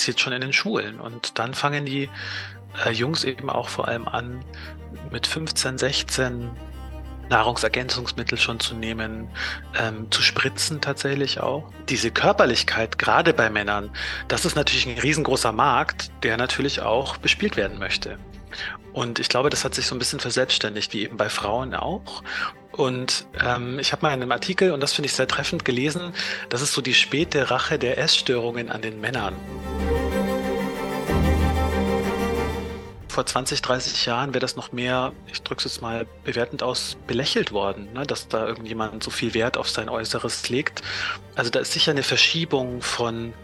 passiert schon in den Schulen. Und dann fangen die äh, Jungs eben auch vor allem an, mit 15, 16 Nahrungsergänzungsmittel schon zu nehmen, ähm, zu spritzen tatsächlich auch. Diese Körperlichkeit, gerade bei Männern, das ist natürlich ein riesengroßer Markt, der natürlich auch bespielt werden möchte. Und ich glaube, das hat sich so ein bisschen verselbstständigt, wie eben bei Frauen auch. Und ähm, ich habe mal in einem Artikel, und das finde ich sehr treffend gelesen, das ist so die späte Rache der Essstörungen an den Männern. Vor 20, 30 Jahren wäre das noch mehr, ich drücke es jetzt mal bewertend aus, belächelt worden, ne? dass da irgendjemand so viel Wert auf sein Äußeres legt. Also da ist sicher eine Verschiebung von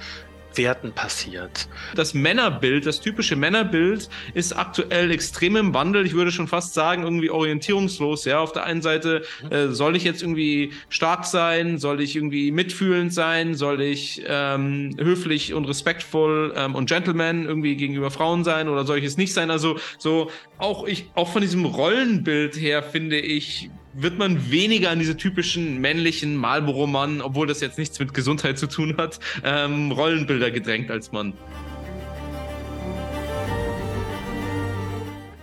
Werten passiert. Das Männerbild, das typische Männerbild ist aktuell extrem im Wandel. Ich würde schon fast sagen, irgendwie orientierungslos. Ja, auf der einen Seite mhm. äh, soll ich jetzt irgendwie stark sein, soll ich irgendwie mitfühlend sein, soll ich ähm, höflich und respektvoll ähm, und Gentleman irgendwie gegenüber Frauen sein oder soll ich es nicht sein? Also so auch ich auch von diesem Rollenbild her finde ich wird man weniger an diese typischen männlichen Marlboro-Mann, obwohl das jetzt nichts mit Gesundheit zu tun hat, ähm, Rollenbilder gedrängt als Mann.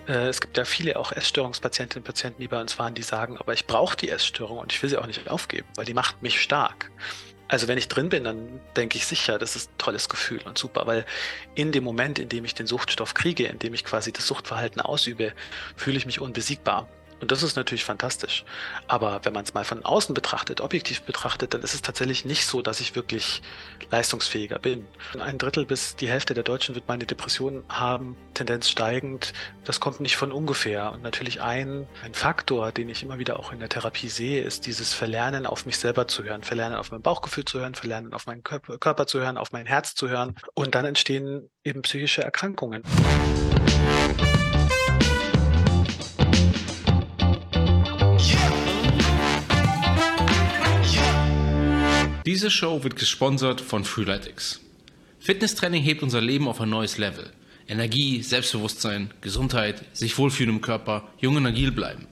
Äh, es gibt ja viele auch Essstörungspatientinnen und Patienten, die bei uns waren, die sagen, aber ich brauche die Essstörung und ich will sie auch nicht aufgeben, weil die macht mich stark. Also wenn ich drin bin, dann denke ich sicher, das ist ein tolles Gefühl und super, weil in dem Moment, in dem ich den Suchtstoff kriege, in dem ich quasi das Suchtverhalten ausübe, fühle ich mich unbesiegbar. Und das ist natürlich fantastisch. Aber wenn man es mal von außen betrachtet, objektiv betrachtet, dann ist es tatsächlich nicht so, dass ich wirklich leistungsfähiger bin. Ein Drittel bis die Hälfte der Deutschen wird meine Depression haben, Tendenz steigend. Das kommt nicht von ungefähr. Und natürlich ein, ein Faktor, den ich immer wieder auch in der Therapie sehe, ist dieses Verlernen, auf mich selber zu hören, Verlernen, auf mein Bauchgefühl zu hören, Verlernen, auf meinen Körper, Körper zu hören, auf mein Herz zu hören. Und dann entstehen eben psychische Erkrankungen. Diese Show wird gesponsert von Freeletics. Fitnesstraining hebt unser Leben auf ein neues Level. Energie, Selbstbewusstsein, Gesundheit, sich wohlfühlen im Körper, jung und agil bleiben.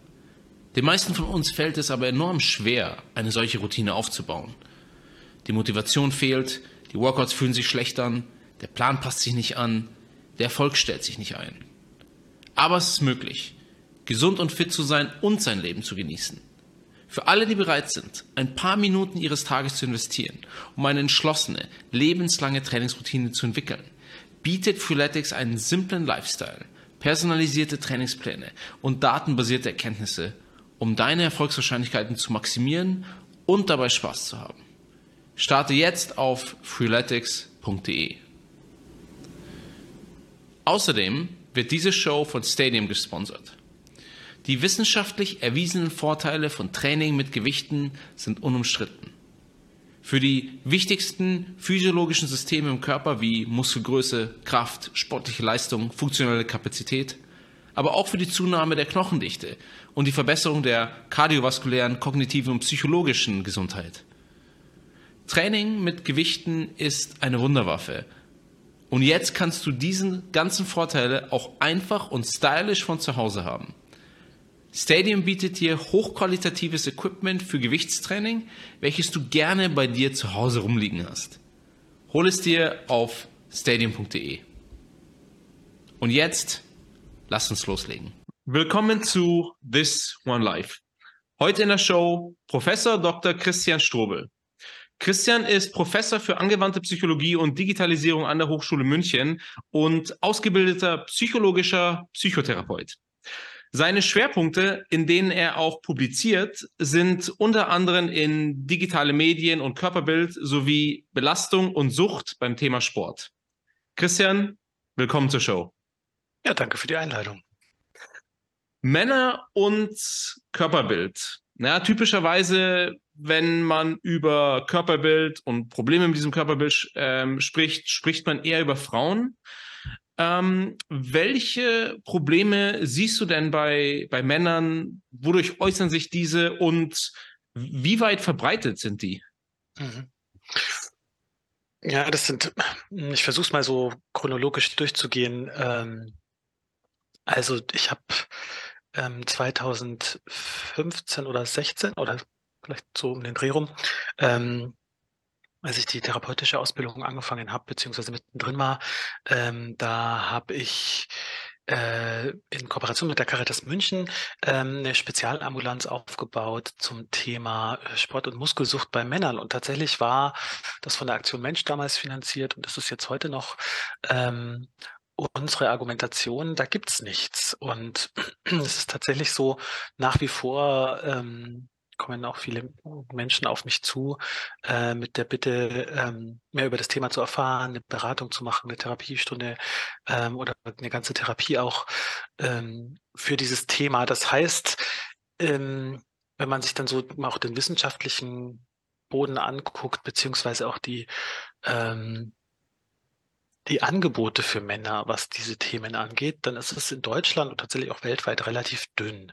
Den meisten von uns fällt es aber enorm schwer, eine solche Routine aufzubauen. Die Motivation fehlt, die Workouts fühlen sich schlecht an, der Plan passt sich nicht an, der Erfolg stellt sich nicht ein. Aber es ist möglich, gesund und fit zu sein und sein Leben zu genießen. Für alle, die bereit sind, ein paar Minuten ihres Tages zu investieren, um eine entschlossene, lebenslange Trainingsroutine zu entwickeln, bietet Freeletics einen simplen Lifestyle, personalisierte Trainingspläne und datenbasierte Erkenntnisse, um deine Erfolgswahrscheinlichkeiten zu maximieren und dabei Spaß zu haben. Starte jetzt auf freeletics.de. Außerdem wird diese Show von Stadium gesponsert. Die wissenschaftlich erwiesenen Vorteile von Training mit Gewichten sind unumstritten. Für die wichtigsten physiologischen Systeme im Körper wie Muskelgröße, Kraft, sportliche Leistung, funktionelle Kapazität, aber auch für die Zunahme der Knochendichte und die Verbesserung der kardiovaskulären, kognitiven und psychologischen Gesundheit. Training mit Gewichten ist eine Wunderwaffe. Und jetzt kannst du diesen ganzen Vorteile auch einfach und stylisch von zu Hause haben. Stadium bietet dir hochqualitatives Equipment für Gewichtstraining, welches du gerne bei dir zu Hause rumliegen hast. Hol es dir auf stadium.de. Und jetzt, lass uns loslegen. Willkommen zu This One Life. Heute in der Show Professor Dr. Christian Strobel. Christian ist Professor für angewandte Psychologie und Digitalisierung an der Hochschule München und ausgebildeter psychologischer Psychotherapeut. Seine Schwerpunkte, in denen er auch publiziert, sind unter anderem in digitale Medien und Körperbild sowie Belastung und Sucht beim Thema Sport. Christian, willkommen zur Show. Ja, danke für die Einleitung. Männer und Körperbild. Ja, typischerweise, wenn man über Körperbild und Probleme mit diesem Körperbild ähm, spricht, spricht man eher über Frauen. Ähm, welche Probleme siehst du denn bei, bei Männern? Wodurch äußern sich diese und wie weit verbreitet sind die? Mhm. Ja, das sind, ich versuche es mal so chronologisch durchzugehen. Ähm, also ich habe ähm, 2015 oder 16 oder vielleicht so um den Dreh rum, ähm, als ich die therapeutische Ausbildung angefangen habe, beziehungsweise mittendrin war, ähm, da habe ich äh, in Kooperation mit der Caritas München ähm, eine Spezialambulanz aufgebaut zum Thema äh, Sport und Muskelsucht bei Männern. Und tatsächlich war das von der Aktion Mensch damals finanziert und das ist jetzt heute noch ähm, unsere Argumentation, da gibt's nichts. Und es ist tatsächlich so, nach wie vor ähm, kommen auch viele Menschen auf mich zu äh, mit der Bitte, ähm, mehr über das Thema zu erfahren, eine Beratung zu machen, eine Therapiestunde ähm, oder eine ganze Therapie auch ähm, für dieses Thema. Das heißt, ähm, wenn man sich dann so auch den wissenschaftlichen Boden anguckt, beziehungsweise auch die ähm, die Angebote für Männer, was diese Themen angeht, dann ist es in Deutschland und tatsächlich auch weltweit relativ dünn.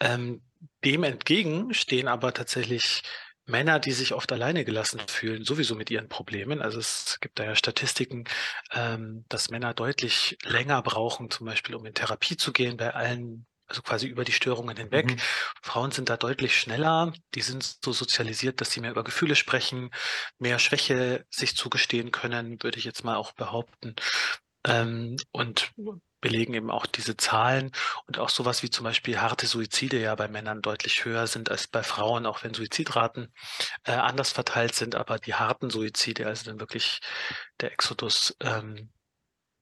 Ähm, dem entgegen stehen aber tatsächlich Männer, die sich oft alleine gelassen fühlen, sowieso mit ihren Problemen. Also es gibt da ja Statistiken, ähm, dass Männer deutlich länger brauchen, zum Beispiel um in Therapie zu gehen bei allen also quasi über die Störungen hinweg. Mhm. Frauen sind da deutlich schneller, die sind so sozialisiert, dass sie mehr über Gefühle sprechen, mehr Schwäche sich zugestehen können, würde ich jetzt mal auch behaupten. Ähm, und belegen eben auch diese Zahlen und auch sowas wie zum Beispiel harte Suizide ja bei Männern deutlich höher sind als bei Frauen, auch wenn Suizidraten äh, anders verteilt sind, aber die harten Suizide, also dann wirklich der Exodus ähm,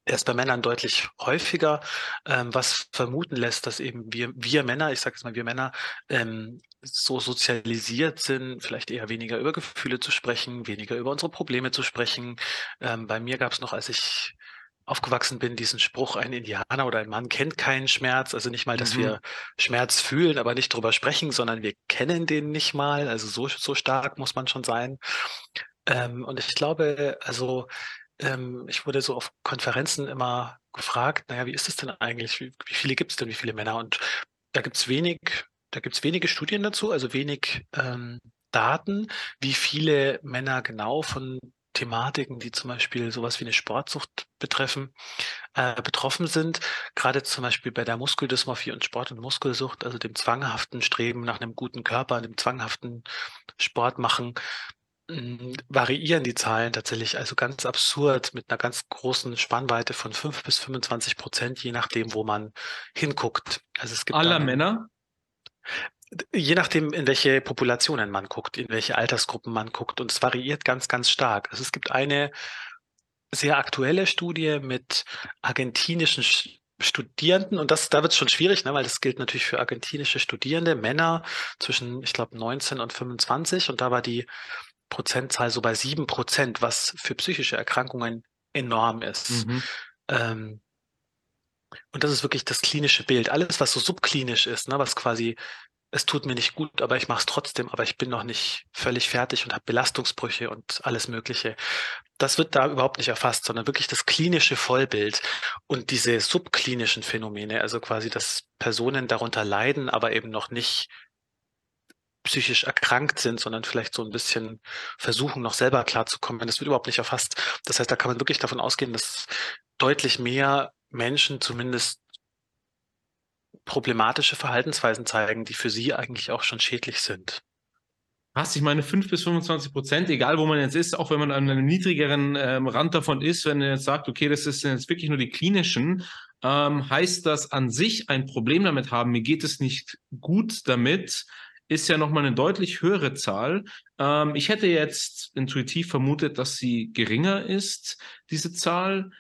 er ist bei Männern deutlich häufiger, ähm, was vermuten lässt, dass eben wir, wir Männer, ich sage jetzt mal wir Männer, ähm, so sozialisiert sind, vielleicht eher weniger über Gefühle zu sprechen, weniger über unsere Probleme zu sprechen. Ähm, bei mir gab es noch, als ich aufgewachsen bin, diesen Spruch, ein Indianer oder ein Mann kennt keinen Schmerz. Also nicht mal, dass mhm. wir Schmerz fühlen, aber nicht drüber sprechen, sondern wir kennen den nicht mal. Also so, so stark muss man schon sein. Ähm, und ich glaube, also ähm, ich wurde so auf Konferenzen immer gefragt, naja, wie ist es denn eigentlich? Wie, wie viele gibt es denn, wie viele Männer? Und da gibt es wenig, da gibt es wenige Studien dazu, also wenig ähm, Daten, wie viele Männer genau von Thematiken, die zum Beispiel sowas wie eine Sportsucht betreffen, äh, betroffen sind. Gerade zum Beispiel bei der Muskeldysmorphie und Sport- und Muskelsucht, also dem zwanghaften Streben nach einem guten Körper, dem zwanghaften Sport machen, variieren die Zahlen tatsächlich also ganz absurd mit einer ganz großen Spannweite von 5 bis 25 Prozent, je nachdem, wo man hinguckt. Also es gibt aller Männer? Je nachdem, in welche Populationen man guckt, in welche Altersgruppen man guckt. Und es variiert ganz, ganz stark. Also es gibt eine sehr aktuelle Studie mit argentinischen Studierenden, und das, da wird es schon schwierig, ne, weil das gilt natürlich für argentinische Studierende, Männer zwischen, ich glaube, 19 und 25. Und da war die Prozentzahl so bei sieben Prozent, was für psychische Erkrankungen enorm ist. Mhm. Ähm, und das ist wirklich das klinische Bild. Alles, was so subklinisch ist, ne, was quasi, es tut mir nicht gut, aber ich mache es trotzdem, aber ich bin noch nicht völlig fertig und habe Belastungsbrüche und alles Mögliche. Das wird da überhaupt nicht erfasst, sondern wirklich das klinische Vollbild und diese subklinischen Phänomene, also quasi, dass Personen darunter leiden, aber eben noch nicht psychisch erkrankt sind, sondern vielleicht so ein bisschen versuchen, noch selber klarzukommen. Das wird überhaupt nicht erfasst. Das heißt, da kann man wirklich davon ausgehen, dass deutlich mehr Menschen zumindest problematische Verhaltensweisen zeigen, die für sie eigentlich auch schon schädlich sind. Was, ich meine, 5 bis 25 Prozent, egal wo man jetzt ist, auch wenn man an einem niedrigeren ähm, Rand davon ist, wenn er jetzt sagt, okay, das ist jetzt wirklich nur die klinischen, ähm, heißt das an sich ein Problem damit haben, mir geht es nicht gut damit, ist ja nochmal eine deutlich höhere Zahl. Ähm, ich hätte jetzt intuitiv vermutet, dass sie geringer ist, diese Zahl.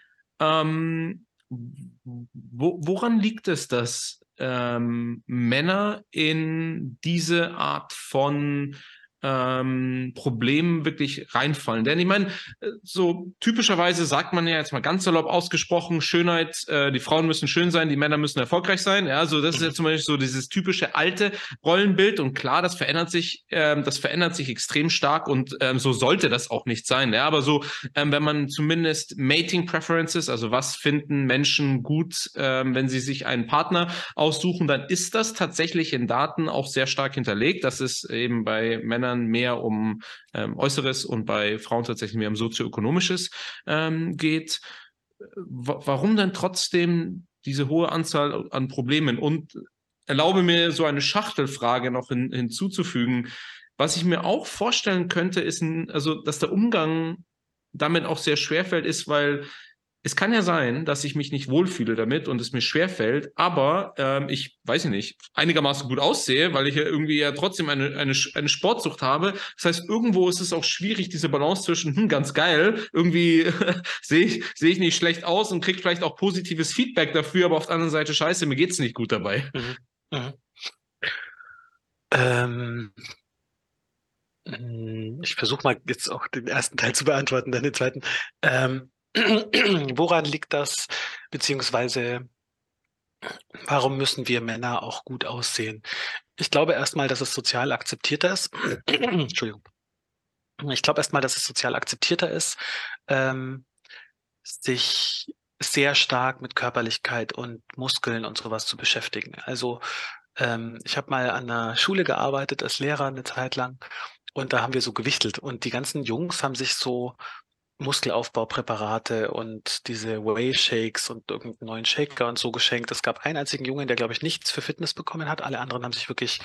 Ähm, wo, woran liegt es, dass ähm, Männer in diese Art von ähm, Problemen wirklich reinfallen. Denn ich meine, äh, so typischerweise sagt man ja jetzt mal ganz salopp ausgesprochen, Schönheit, äh, die Frauen müssen schön sein, die Männer müssen erfolgreich sein. Ja, so das ist ja zum Beispiel so dieses typische alte Rollenbild und klar, das verändert sich, ähm, das verändert sich extrem stark und ähm, so sollte das auch nicht sein. Ja, aber so, ähm, wenn man zumindest Mating Preferences, also was finden Menschen gut, ähm, wenn sie sich einen Partner aussuchen, dann ist das tatsächlich in Daten auch sehr stark hinterlegt. Das ist eben bei Männern Männern mehr um ähm, Äußeres und bei Frauen tatsächlich mehr um sozioökonomisches ähm, geht. W warum dann trotzdem diese hohe Anzahl an Problemen? Und erlaube mir so eine Schachtelfrage noch hin hinzuzufügen. Was ich mir auch vorstellen könnte, ist, ein, also, dass der Umgang damit auch sehr schwerfällt, ist, weil es kann ja sein, dass ich mich nicht wohlfühle damit und es mir schwerfällt, aber ähm, ich weiß ich nicht, einigermaßen gut aussehe, weil ich ja irgendwie ja trotzdem eine, eine, eine Sportsucht habe. Das heißt, irgendwo ist es auch schwierig, diese Balance zwischen, hm, ganz geil, irgendwie sehe ich, sehe ich nicht schlecht aus und kriege vielleicht auch positives Feedback dafür, aber auf der anderen Seite, scheiße, mir geht's nicht gut dabei. Mhm. Mhm. Ähm, hm, ich versuche mal jetzt auch den ersten Teil zu beantworten, dann den zweiten. Ähm, Woran liegt das? Beziehungsweise, warum müssen wir Männer auch gut aussehen? Ich glaube erstmal, dass es sozial akzeptierter ist. Entschuldigung. Ich glaube erstmal, dass es sozial akzeptierter ist, ähm, sich sehr stark mit Körperlichkeit und Muskeln und sowas zu beschäftigen. Also ähm, ich habe mal an einer Schule gearbeitet als Lehrer eine Zeit lang und da haben wir so gewichtelt und die ganzen Jungs haben sich so Muskelaufbaupräparate und diese Whey-Shakes und irgendeinen neuen Shaker und so geschenkt. Es gab einen einzigen Jungen, der, glaube ich, nichts für Fitness bekommen hat. Alle anderen haben sich wirklich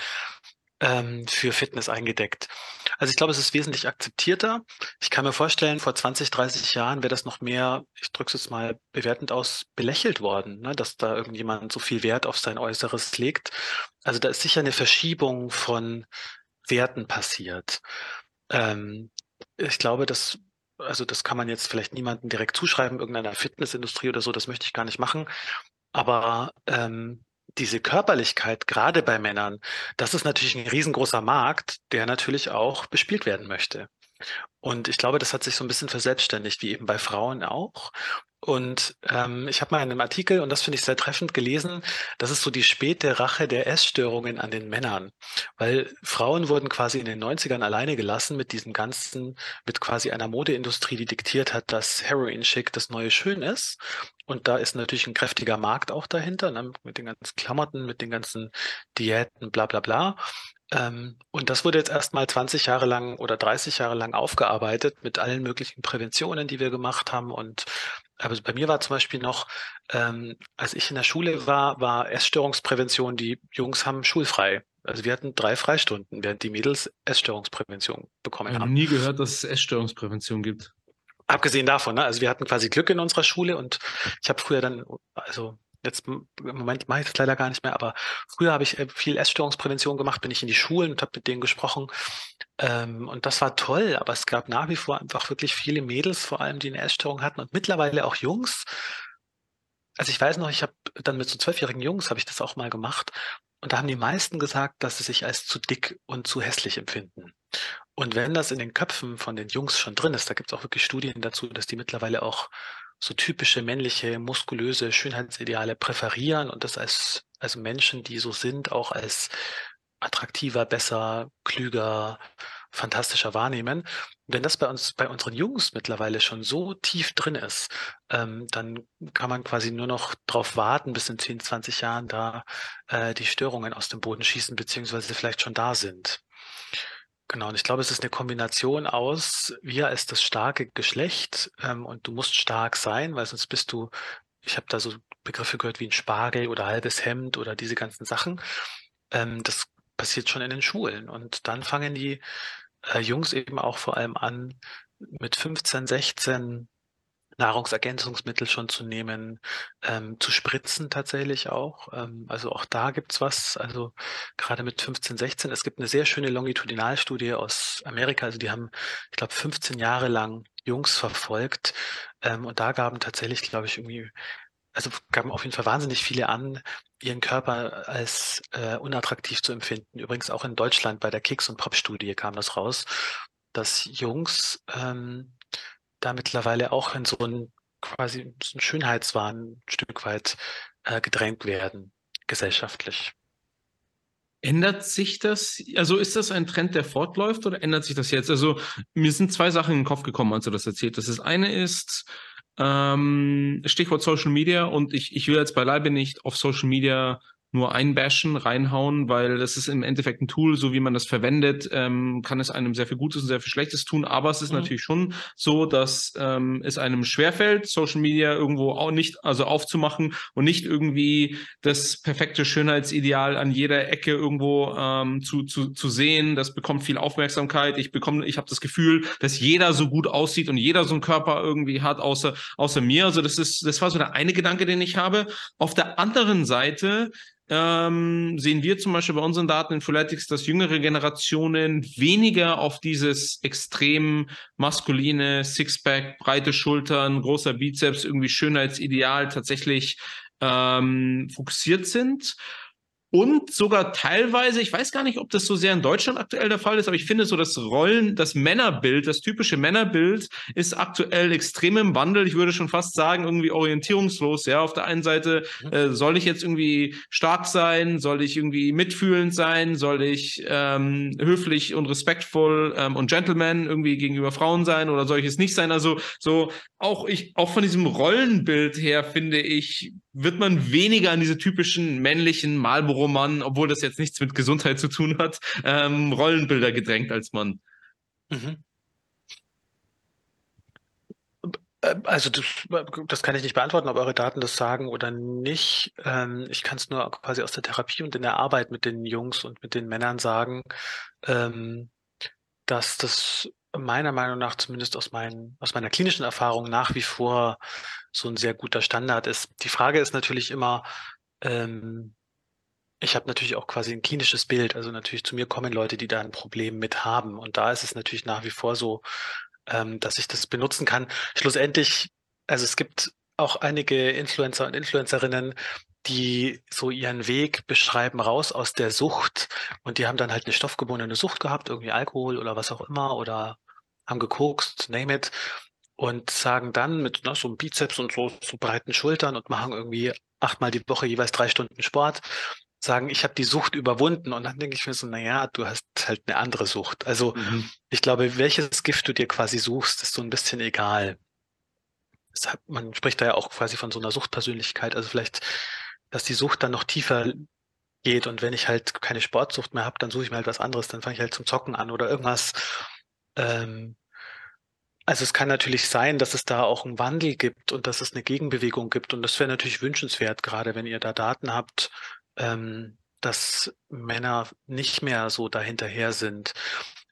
ähm, für Fitness eingedeckt. Also ich glaube, es ist wesentlich akzeptierter. Ich kann mir vorstellen, vor 20, 30 Jahren wäre das noch mehr, ich drücke es jetzt mal bewertend aus, belächelt worden, ne? dass da irgendjemand so viel Wert auf sein Äußeres legt. Also da ist sicher eine Verschiebung von Werten passiert. Ähm, ich glaube, dass also das kann man jetzt vielleicht niemandem direkt zuschreiben, irgendeiner Fitnessindustrie oder so, das möchte ich gar nicht machen. Aber ähm, diese Körperlichkeit, gerade bei Männern, das ist natürlich ein riesengroßer Markt, der natürlich auch bespielt werden möchte. Und ich glaube, das hat sich so ein bisschen verselbstständigt, wie eben bei Frauen auch. Und ähm, ich habe mal in einem Artikel, und das finde ich sehr treffend gelesen, das ist so die späte Rache der Essstörungen an den Männern. Weil Frauen wurden quasi in den 90ern alleine gelassen mit diesem ganzen, mit quasi einer Modeindustrie, die diktiert hat, dass Heroin-Schick das neue Schön ist. Und da ist natürlich ein kräftiger Markt auch dahinter, ne, mit den ganzen Klamotten, mit den ganzen Diäten, bla bla bla. Ähm, und das wurde jetzt erstmal 20 Jahre lang oder 30 Jahre lang aufgearbeitet mit allen möglichen Präventionen, die wir gemacht haben. Und aber bei mir war zum Beispiel noch, ähm, als ich in der Schule war, war Essstörungsprävention, die Jungs haben schulfrei. Also wir hatten drei Freistunden, während die Mädels Essstörungsprävention bekommen haben. Ich habe nie gehört, dass es Essstörungsprävention gibt. Abgesehen davon, ne? also wir hatten quasi Glück in unserer Schule und ich habe früher dann, also jetzt im Moment mache ich das leider gar nicht mehr, aber früher habe ich äh, viel Essstörungsprävention gemacht, bin ich in die Schulen und habe mit denen gesprochen. Ähm, und das war toll, aber es gab nach wie vor einfach wirklich viele Mädels, vor allem, die eine Essstörung hatten und mittlerweile auch Jungs. Also ich weiß noch, ich habe dann mit so zwölfjährigen Jungs habe ich das auch mal gemacht und da haben die meisten gesagt, dass sie sich als zu dick und zu hässlich empfinden. Und wenn das in den Köpfen von den Jungs schon drin ist, da gibt es auch wirklich Studien dazu, dass die mittlerweile auch so typische männliche, muskulöse Schönheitsideale präferieren und das als, als Menschen, die so sind, auch als attraktiver, besser, klüger, fantastischer wahrnehmen. Und wenn das bei uns, bei unseren Jungs mittlerweile schon so tief drin ist, ähm, dann kann man quasi nur noch darauf warten, bis in 10, 20 Jahren da äh, die Störungen aus dem Boden schießen, beziehungsweise vielleicht schon da sind. Genau, und ich glaube, es ist eine Kombination aus, wir als das starke Geschlecht ähm, und du musst stark sein, weil sonst bist du, ich habe da so Begriffe gehört wie ein Spargel oder halbes Hemd oder diese ganzen Sachen. Ähm, das passiert schon in den Schulen und dann fangen die äh, Jungs eben auch vor allem an, mit 15, 16 Nahrungsergänzungsmittel schon zu nehmen, ähm, zu spritzen tatsächlich auch. Ähm, also auch da gibt's was, also gerade mit 15, 16. Es gibt eine sehr schöne Longitudinalstudie aus Amerika, also die haben, ich glaube, 15 Jahre lang Jungs verfolgt ähm, und da gaben tatsächlich, glaube ich, irgendwie also gaben auf jeden Fall wahnsinnig viele an, ihren Körper als äh, unattraktiv zu empfinden. Übrigens auch in Deutschland bei der Kicks- und Pop-Studie kam das raus, dass Jungs ähm, da mittlerweile auch in so ein quasi so ein Schönheitswahn ein Stück weit äh, gedrängt werden, gesellschaftlich. Ändert sich das? Also ist das ein Trend, der fortläuft oder ändert sich das jetzt? Also mir sind zwei Sachen in den Kopf gekommen, als du das erzählt hast. Das eine ist ähm, Stichwort Social Media und ich, ich will jetzt beileibe nicht auf Social Media nur einbashen, reinhauen, weil das ist im Endeffekt ein Tool, so wie man das verwendet, ähm, kann es einem sehr viel Gutes und sehr viel Schlechtes tun. Aber es ist mhm. natürlich schon so, dass ähm, es einem schwerfällt, Social Media irgendwo auch nicht, also aufzumachen und nicht irgendwie das perfekte Schönheitsideal an jeder Ecke irgendwo ähm, zu, zu, zu sehen. Das bekommt viel Aufmerksamkeit. Ich bekomme, ich habe das Gefühl, dass jeder so gut aussieht und jeder so einen Körper irgendwie hat, außer, außer mir. Also das ist, das war so der eine Gedanke, den ich habe. Auf der anderen Seite ähm, sehen wir zum Beispiel bei unseren Daten in Foletics, dass jüngere Generationen weniger auf dieses extrem maskuline Sixpack, breite Schultern, großer Bizeps, irgendwie Schönheitsideal tatsächlich ähm, fokussiert sind und sogar teilweise, ich weiß gar nicht, ob das so sehr in Deutschland aktuell der Fall ist, aber ich finde so das Rollen, das Männerbild, das typische Männerbild ist aktuell extrem im Wandel. Ich würde schon fast sagen, irgendwie orientierungslos. Ja, auf der einen Seite mhm. äh, soll ich jetzt irgendwie stark sein, soll ich irgendwie mitfühlend sein, soll ich ähm, höflich und respektvoll ähm, und Gentleman irgendwie gegenüber Frauen sein oder soll ich es nicht sein? Also so auch ich, auch von diesem Rollenbild her finde ich, wird man weniger an diese typischen männlichen Marlboro-Mann, obwohl das jetzt nichts mit Gesundheit zu tun hat, ähm, Rollenbilder gedrängt als Mann. Mhm. Äh, also das, das, kann ich nicht beantworten, ob eure Daten das sagen oder nicht. Ähm, ich kann es nur quasi aus der Therapie und in der Arbeit mit den Jungs und mit den Männern sagen, ähm, dass das meiner Meinung nach zumindest aus, meinen, aus meiner klinischen Erfahrung nach wie vor so ein sehr guter Standard ist. Die Frage ist natürlich immer, ähm, ich habe natürlich auch quasi ein klinisches Bild. Also natürlich zu mir kommen Leute, die da ein Problem mit haben. Und da ist es natürlich nach wie vor so, ähm, dass ich das benutzen kann. Schlussendlich, also es gibt auch einige Influencer und Influencerinnen, die so ihren Weg beschreiben raus aus der Sucht und die haben dann halt eine stoffgebundene Sucht gehabt, irgendwie Alkohol oder was auch immer oder haben gekokst, name it und sagen dann mit ne, so einem Bizeps und so, so breiten Schultern und machen irgendwie achtmal die Woche jeweils drei Stunden Sport, sagen, ich habe die Sucht überwunden und dann denke ich mir so, naja, du hast halt eine andere Sucht. Also mhm. ich glaube, welches Gift du dir quasi suchst, ist so ein bisschen egal. Deshalb, man spricht da ja auch quasi von so einer Suchtpersönlichkeit. Also vielleicht dass die Sucht dann noch tiefer geht und wenn ich halt keine Sportsucht mehr habe, dann suche ich mir halt was anderes, dann fange ich halt zum Zocken an oder irgendwas. Ähm, also es kann natürlich sein, dass es da auch einen Wandel gibt und dass es eine Gegenbewegung gibt und das wäre natürlich wünschenswert, gerade wenn ihr da Daten habt, ähm, dass Männer nicht mehr so dahinterher sind.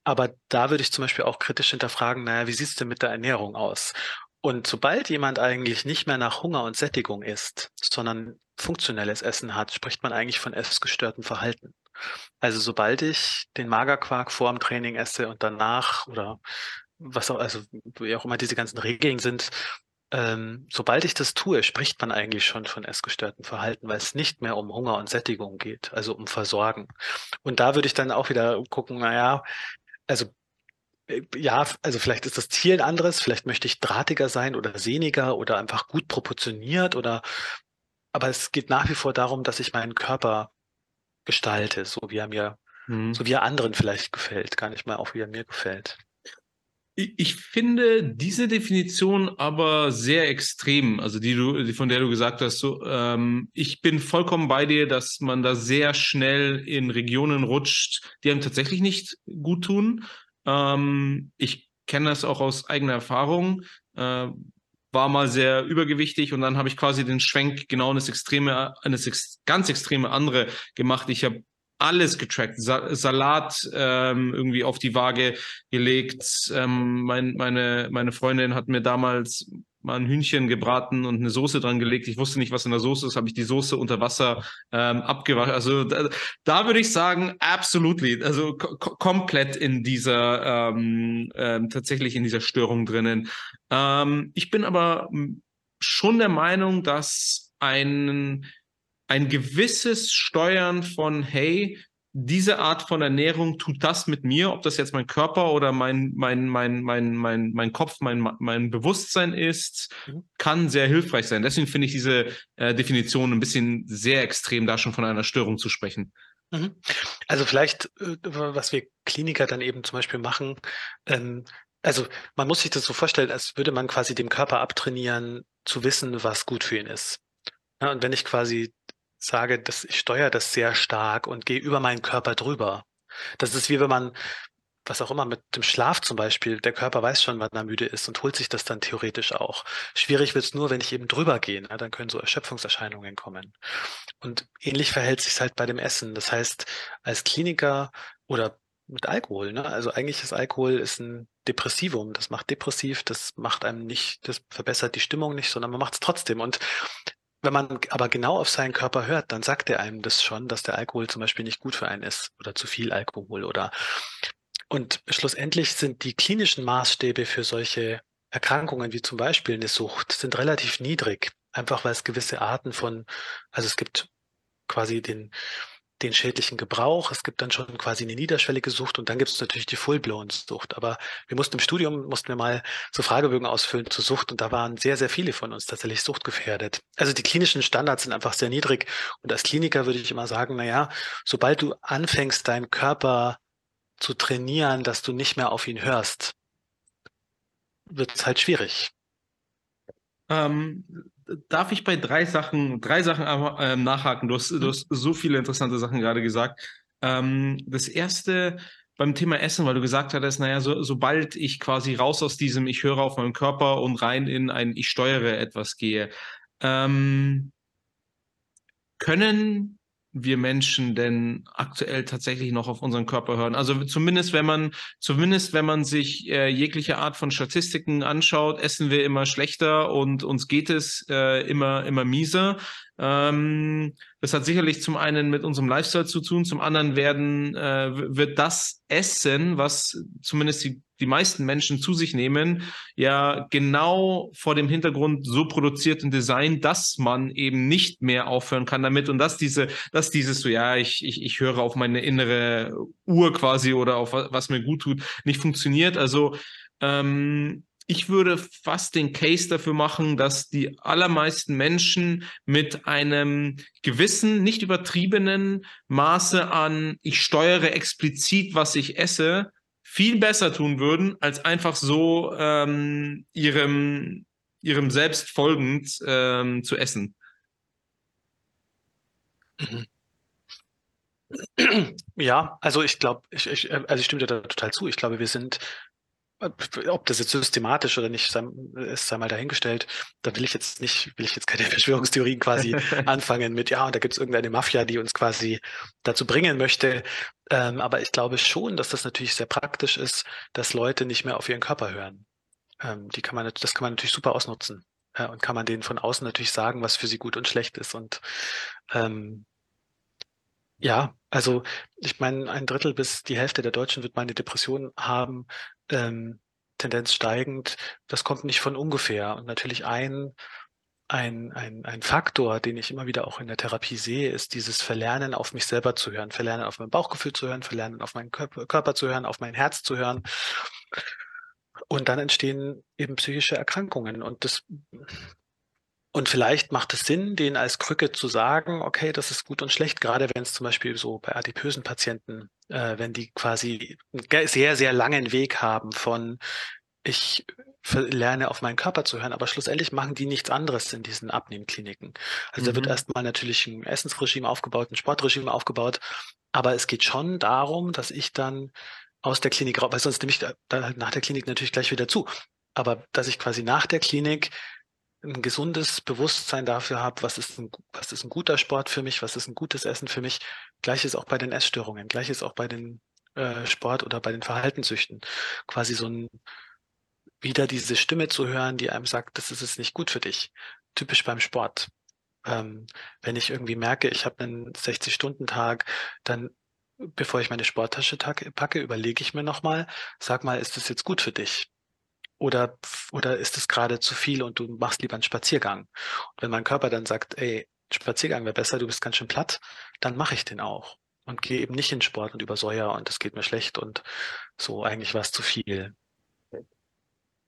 Aber da würde ich zum Beispiel auch kritisch hinterfragen, naja, wie sieht es denn mit der Ernährung aus? Und sobald jemand eigentlich nicht mehr nach Hunger und Sättigung isst, sondern funktionelles Essen hat, spricht man eigentlich von essgestörtem Verhalten. Also sobald ich den Magerquark vor dem Training esse und danach oder was auch, also wie auch immer diese ganzen Regeln sind, ähm, sobald ich das tue, spricht man eigentlich schon von essgestörtem Verhalten, weil es nicht mehr um Hunger und Sättigung geht, also um Versorgen. Und da würde ich dann auch wieder gucken, naja, also äh, ja, also vielleicht ist das Ziel ein anderes, vielleicht möchte ich drahtiger sein oder sehniger oder einfach gut proportioniert oder aber es geht nach wie vor darum, dass ich meinen Körper gestalte, so wie er mir, mhm. so wie er anderen vielleicht gefällt, gar nicht mal auch wie er mir gefällt. Ich finde diese Definition aber sehr extrem, also die du, die, von der du gesagt hast, so, ähm, ich bin vollkommen bei dir, dass man da sehr schnell in Regionen rutscht, die einem tatsächlich nicht gut tun. Ähm, ich kenne das auch aus eigener Erfahrung. Äh, war mal sehr übergewichtig und dann habe ich quasi den Schwenk genau in das extreme, in das ganz extreme andere gemacht. Ich habe alles getrackt, Sa Salat ähm, irgendwie auf die Waage gelegt. Ähm, mein, meine, meine Freundin hat mir damals mal ein Hühnchen gebraten und eine Soße dran gelegt. Ich wusste nicht, was in der Soße ist, habe ich die Soße unter Wasser ähm, abgewaschen. Also da, da würde ich sagen, absolutely, also komplett in dieser ähm, ähm, tatsächlich in dieser Störung drinnen. Ähm, ich bin aber schon der Meinung, dass ein ein gewisses Steuern von, hey, diese Art von Ernährung tut das mit mir, ob das jetzt mein Körper oder mein, mein, mein, mein, mein, mein Kopf, mein, mein Bewusstsein ist, mhm. kann sehr hilfreich sein. Deswegen finde ich diese äh, Definition ein bisschen sehr extrem, da schon von einer Störung zu sprechen. Mhm. Also vielleicht, äh, was wir Kliniker dann eben zum Beispiel machen, ähm, also man muss sich das so vorstellen, als würde man quasi dem Körper abtrainieren, zu wissen, was gut für ihn ist. Ja, und wenn ich quasi sage, dass ich steuere das sehr stark und gehe über meinen Körper drüber. Das ist wie wenn man, was auch immer, mit dem Schlaf zum Beispiel, der Körper weiß schon, wann er müde ist und holt sich das dann theoretisch auch. Schwierig wird es nur, wenn ich eben drüber gehe. Ne? Dann können so Erschöpfungserscheinungen kommen. Und ähnlich verhält sich halt bei dem Essen. Das heißt, als Kliniker oder mit Alkohol, ne? Also eigentlich ist Alkohol ist ein Depressivum. Das macht depressiv, das macht einem nicht, das verbessert die Stimmung nicht, sondern man macht es trotzdem. Und wenn man aber genau auf seinen Körper hört, dann sagt er einem das schon, dass der Alkohol zum Beispiel nicht gut für einen ist oder zu viel Alkohol oder und schlussendlich sind die klinischen Maßstäbe für solche Erkrankungen wie zum Beispiel eine Sucht sind relativ niedrig, einfach weil es gewisse Arten von, also es gibt quasi den den schädlichen Gebrauch. Es gibt dann schon quasi eine niederschwellige Sucht und dann gibt es natürlich die Full-Blown-Sucht. Aber wir mussten im Studium, mussten wir mal so Fragebögen ausfüllen zur Sucht und da waren sehr, sehr viele von uns tatsächlich suchtgefährdet. Also die klinischen Standards sind einfach sehr niedrig und als Kliniker würde ich immer sagen, na ja, sobald du anfängst, deinen Körper zu trainieren, dass du nicht mehr auf ihn hörst, wird es halt schwierig. Ähm, darf ich bei drei Sachen, drei Sachen äh, nachhaken? Du hast, du hast so viele interessante Sachen gerade gesagt. Ähm, das erste beim Thema Essen, weil du gesagt hattest, naja, so, sobald ich quasi raus aus diesem Ich höre auf meinen Körper und rein in ein Ich steuere etwas gehe, ähm, können wir Menschen denn aktuell tatsächlich noch auf unseren Körper hören? Also zumindest wenn man, zumindest wenn man sich äh, jegliche Art von Statistiken anschaut, essen wir immer schlechter und uns geht es äh, immer, immer mieser. Ähm, das hat sicherlich zum einen mit unserem Lifestyle zu tun, zum anderen werden, äh, wird das Essen, was zumindest die, die meisten Menschen zu sich nehmen, ja genau vor dem Hintergrund so produziert und designt, dass man eben nicht mehr aufhören kann damit und dass diese, dass dieses so, ja, ich, ich, ich höre auf meine innere Uhr quasi oder auf was, mir gut tut, nicht funktioniert. Also ähm, ich würde fast den Case dafür machen, dass die allermeisten Menschen mit einem gewissen, nicht übertriebenen Maße an, ich steuere explizit, was ich esse, viel besser tun würden, als einfach so ähm, ihrem, ihrem Selbst folgend ähm, zu essen. Ja, also ich glaube, ich, ich, also ich stimme dir da total zu. Ich glaube, wir sind ob das jetzt systematisch oder nicht ist, sei mal dahingestellt. Da will ich jetzt nicht, will ich jetzt keine Verschwörungstheorien quasi anfangen mit, ja, und da gibt es irgendeine Mafia, die uns quasi dazu bringen möchte. Ähm, aber ich glaube schon, dass das natürlich sehr praktisch ist, dass Leute nicht mehr auf ihren Körper hören. Ähm, die kann man, das kann man natürlich super ausnutzen. Äh, und kann man denen von außen natürlich sagen, was für sie gut und schlecht ist. Und ähm, ja, also ich meine, ein Drittel bis die Hälfte der Deutschen wird mal eine Depression haben, ähm, Tendenz steigend. Das kommt nicht von ungefähr. Und natürlich ein, ein, ein, ein Faktor, den ich immer wieder auch in der Therapie sehe, ist dieses Verlernen, auf mich selber zu hören, Verlernen, auf mein Bauchgefühl zu hören, Verlernen, auf meinen Körper zu hören, auf mein Herz zu hören. Und dann entstehen eben psychische Erkrankungen. Und das und vielleicht macht es Sinn, denen als Krücke zu sagen, okay, das ist gut und schlecht, gerade wenn es zum Beispiel so bei adipösen Patienten, äh, wenn die quasi einen sehr, sehr langen Weg haben von ich lerne auf meinen Körper zu hören, aber schlussendlich machen die nichts anderes in diesen Abnehmkliniken. Also mhm. da wird mhm. erstmal natürlich ein Essensregime aufgebaut, ein Sportregime aufgebaut, aber es geht schon darum, dass ich dann aus der Klinik raus, weil sonst nehme ich da, da nach der Klinik natürlich gleich wieder zu. Aber dass ich quasi nach der Klinik ein gesundes Bewusstsein dafür habe, was ist ein, was ist ein guter Sport für mich, was ist ein gutes Essen für mich. Gleiches auch bei den Essstörungen, gleiches auch bei den äh, Sport oder bei den Verhaltenssüchten. Quasi so ein wieder diese Stimme zu hören, die einem sagt, das ist es nicht gut für dich. Typisch beim Sport. Ähm, wenn ich irgendwie merke, ich habe einen 60-Stunden-Tag, dann bevor ich meine Sporttasche packe, überlege ich mir nochmal, sag mal, ist das jetzt gut für dich? Oder, oder ist es gerade zu viel und du machst lieber einen Spaziergang? Und wenn mein Körper dann sagt, ey, Spaziergang wäre besser, du bist ganz schön platt, dann mache ich den auch und gehe eben nicht in Sport und übersäuer und es geht mir schlecht und so eigentlich war es zu viel.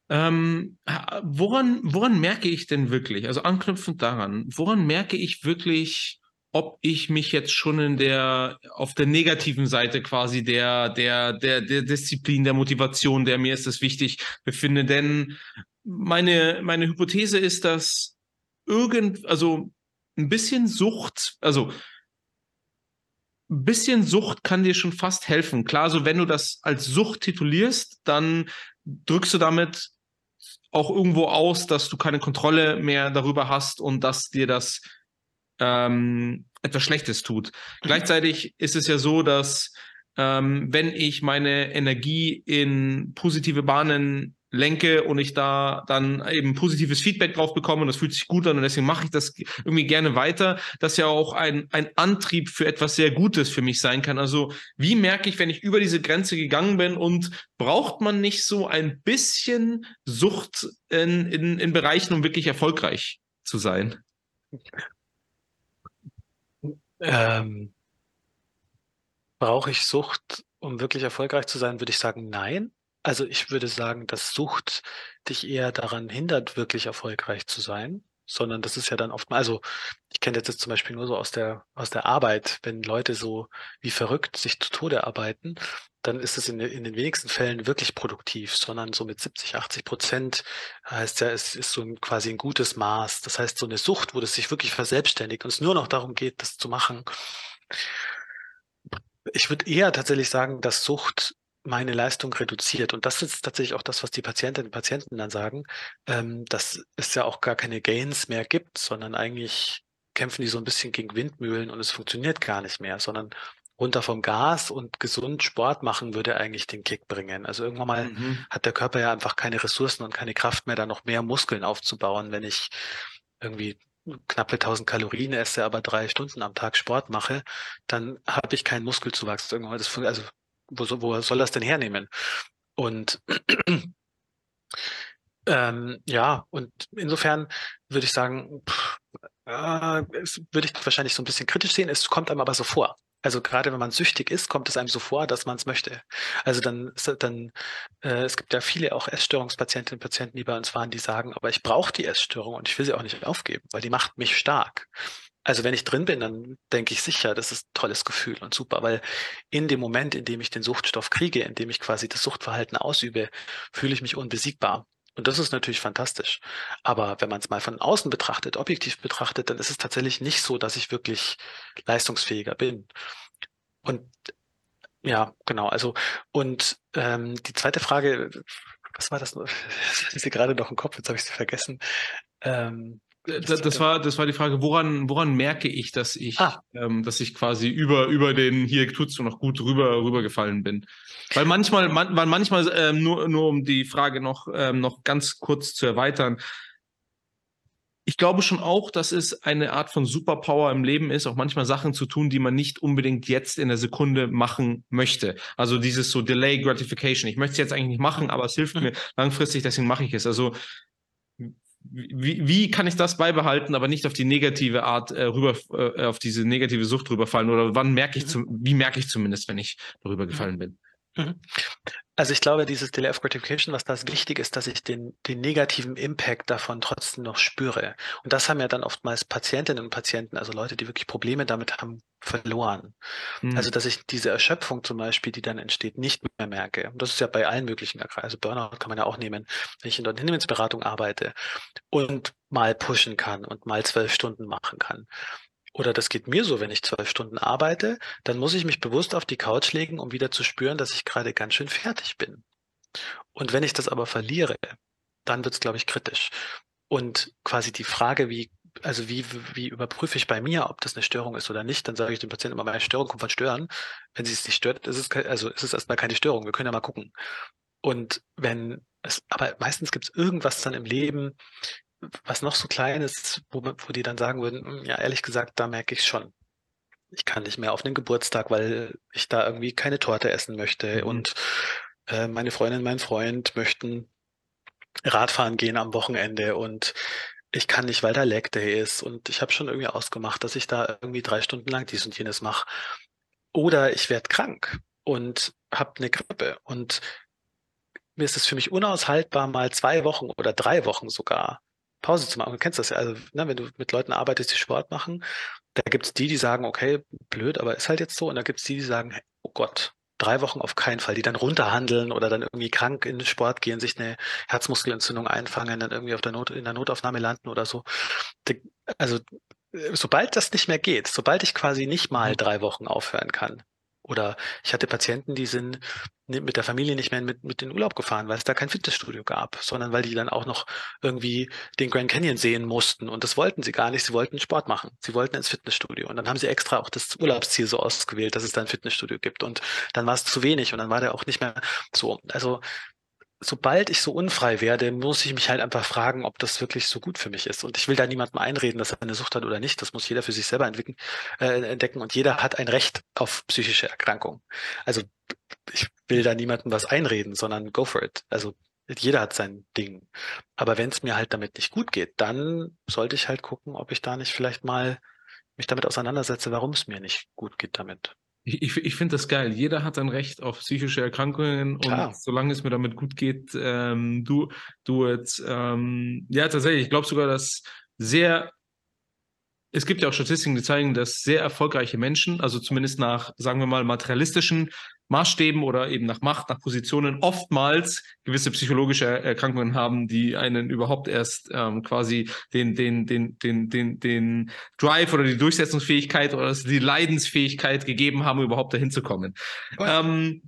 Ähm, woran, woran merke ich denn wirklich, also anknüpfend daran, woran merke ich wirklich, ob ich mich jetzt schon in der, auf der negativen Seite quasi der, der, der, der Disziplin, der Motivation, der mir ist es wichtig, befinde. Denn meine, meine Hypothese ist, dass irgend, also ein bisschen Sucht, also ein bisschen Sucht kann dir schon fast helfen. Klar, so wenn du das als Sucht titulierst, dann drückst du damit auch irgendwo aus, dass du keine Kontrolle mehr darüber hast und dass dir das ähm, etwas Schlechtes tut. Mhm. Gleichzeitig ist es ja so, dass ähm, wenn ich meine Energie in positive Bahnen lenke und ich da dann eben positives Feedback drauf bekomme und das fühlt sich gut an und deswegen mache ich das irgendwie gerne weiter, dass ja auch ein, ein Antrieb für etwas sehr Gutes für mich sein kann. Also wie merke ich, wenn ich über diese Grenze gegangen bin und braucht man nicht so ein bisschen Sucht in, in, in Bereichen, um wirklich erfolgreich zu sein? Ähm, brauche ich Sucht, um wirklich erfolgreich zu sein, würde ich sagen, nein. Also ich würde sagen, dass Sucht dich eher daran hindert, wirklich erfolgreich zu sein, sondern das ist ja dann oft mal, also ich kenne das jetzt zum Beispiel nur so aus der, aus der Arbeit, wenn Leute so wie verrückt sich zu Tode arbeiten, dann ist es in, in den wenigsten Fällen wirklich produktiv, sondern so mit 70, 80 Prozent heißt ja, es ist so ein, quasi ein gutes Maß. Das heißt, so eine Sucht, wo das sich wirklich verselbstständigt und es nur noch darum geht, das zu machen. Ich würde eher tatsächlich sagen, dass Sucht meine Leistung reduziert. Und das ist tatsächlich auch das, was die Patientinnen und Patienten dann sagen, ähm, dass es ja auch gar keine Gains mehr gibt, sondern eigentlich kämpfen die so ein bisschen gegen Windmühlen und es funktioniert gar nicht mehr, sondern runter vom Gas und gesund Sport machen würde eigentlich den Kick bringen. Also irgendwann mal mhm. hat der Körper ja einfach keine Ressourcen und keine Kraft mehr, da noch mehr Muskeln aufzubauen, wenn ich irgendwie knappe 1000 Kalorien esse, aber drei Stunden am Tag Sport mache, dann habe ich keinen Muskelzuwachs. Irgendwann, das, also wo, wo soll das denn hernehmen? Und ähm, ja, und insofern würde ich sagen, pff, äh, würde ich wahrscheinlich so ein bisschen kritisch sehen. Es kommt einem aber so vor. Also gerade wenn man süchtig ist, kommt es einem so vor, dass man es möchte. Also dann, dann äh, es gibt ja viele auch Essstörungspatientinnen und Patienten, die bei uns waren, die sagen, aber ich brauche die Essstörung und ich will sie auch nicht aufgeben, weil die macht mich stark. Also wenn ich drin bin, dann denke ich sicher, das ist ein tolles Gefühl und super, weil in dem Moment, in dem ich den Suchtstoff kriege, in dem ich quasi das Suchtverhalten ausübe, fühle ich mich unbesiegbar. Und das ist natürlich fantastisch. Aber wenn man es mal von außen betrachtet, objektiv betrachtet, dann ist es tatsächlich nicht so, dass ich wirklich leistungsfähiger bin. Und ja, genau. Also, und ähm, die zweite Frage, was war das? Das ist sie gerade noch im Kopf, jetzt habe ich sie vergessen. Ähm, das, das, war, das war die Frage, woran, woran merke ich, dass ich, ah. ähm, dass ich quasi über, über den hier tut's du noch gut rüber, rübergefallen bin. Weil manchmal, man, weil manchmal, ähm, nur, nur um die Frage noch, ähm, noch ganz kurz zu erweitern, ich glaube schon auch, dass es eine Art von Superpower im Leben ist, auch manchmal Sachen zu tun, die man nicht unbedingt jetzt in der Sekunde machen möchte. Also dieses so Delay Gratification. Ich möchte es jetzt eigentlich nicht machen, aber es hilft mir langfristig, deswegen mache ich es. Also wie, wie kann ich das beibehalten, aber nicht auf die negative Art äh, rüber, äh, auf diese negative Sucht rüberfallen? Oder wann merke ich, mhm. zum, wie merke ich zumindest, wenn ich darüber mhm. gefallen bin? Mhm. Also ich glaube, dieses Delay of Gratification, was das wichtig ist, dass ich den, den negativen Impact davon trotzdem noch spüre. Und das haben ja dann oftmals Patientinnen und Patienten, also Leute, die wirklich Probleme damit haben, verloren. Mhm. Also dass ich diese Erschöpfung zum Beispiel, die dann entsteht, nicht mehr merke. Und das ist ja bei allen möglichen Erkrankungen. Also Burnout kann man ja auch nehmen, wenn ich in der Unternehmensberatung arbeite und mal pushen kann und mal zwölf Stunden machen kann oder das geht mir so, wenn ich zwölf Stunden arbeite, dann muss ich mich bewusst auf die Couch legen, um wieder zu spüren, dass ich gerade ganz schön fertig bin. Und wenn ich das aber verliere, dann wird es, glaube ich, kritisch. Und quasi die Frage, wie, also wie, wie überprüfe ich bei mir, ob das eine Störung ist oder nicht, dann sage ich dem Patienten immer, meine Störung kommt von Stören. Wenn sie es nicht stört, ist es, also ist es erstmal keine Störung. Wir können ja mal gucken. Und wenn es, aber meistens gibt es irgendwas dann im Leben, was noch so klein ist, wo, wo die dann sagen würden, hm, ja, ehrlich gesagt, da merke ich schon. Ich kann nicht mehr auf den Geburtstag, weil ich da irgendwie keine Torte essen möchte. Mhm. Und äh, meine Freundin, mein Freund möchten Radfahren gehen am Wochenende und ich kann nicht, weil da Leg Day ist. Und ich habe schon irgendwie ausgemacht, dass ich da irgendwie drei Stunden lang dies und jenes mache. Oder ich werde krank und habe eine Grippe. Und mir ist es für mich unaushaltbar, mal zwei Wochen oder drei Wochen sogar Pause zu machen. Du kennst das ja. Also, ne, wenn du mit Leuten arbeitest, die Sport machen, da gibt es die, die sagen, okay, blöd, aber ist halt jetzt so. Und da gibt es die, die sagen, oh Gott, drei Wochen auf keinen Fall, die dann runterhandeln oder dann irgendwie krank in den Sport gehen, sich eine Herzmuskelentzündung einfangen, dann irgendwie auf der Not, in der Notaufnahme landen oder so. also sobald das nicht mehr geht, sobald ich quasi nicht mal mhm. drei Wochen aufhören kann, oder ich hatte Patienten, die sind mit der Familie nicht mehr mit, mit in den Urlaub gefahren, weil es da kein Fitnessstudio gab, sondern weil die dann auch noch irgendwie den Grand Canyon sehen mussten. Und das wollten sie gar nicht. Sie wollten Sport machen. Sie wollten ins Fitnessstudio. Und dann haben sie extra auch das Urlaubsziel so ausgewählt, dass es da ein Fitnessstudio gibt. Und dann war es zu wenig und dann war der auch nicht mehr so. Also sobald ich so unfrei werde, muss ich mich halt einfach fragen, ob das wirklich so gut für mich ist. Und ich will da niemandem einreden, dass er eine Sucht hat oder nicht. Das muss jeder für sich selber entwickeln, äh, entdecken. Und jeder hat ein Recht auf psychische Erkrankung. Also ich will da niemandem was einreden, sondern go for it. Also jeder hat sein Ding. Aber wenn es mir halt damit nicht gut geht, dann sollte ich halt gucken, ob ich da nicht vielleicht mal mich damit auseinandersetze, warum es mir nicht gut geht damit. Ich, ich, ich finde das geil. Jeder hat ein Recht auf psychische Erkrankungen Klar. und solange es mir damit gut geht, ähm, du, du jetzt, ähm, ja, tatsächlich, ich glaube sogar, dass sehr es gibt ja auch Statistiken, die zeigen, dass sehr erfolgreiche Menschen, also zumindest nach, sagen wir mal, materialistischen Maßstäben oder eben nach Macht, nach Positionen oftmals gewisse psychologische Erkrankungen haben, die einen überhaupt erst ähm, quasi den, den, den, den, den, den Drive oder die Durchsetzungsfähigkeit oder die Leidensfähigkeit gegeben haben, überhaupt dahin zu kommen. Ähm,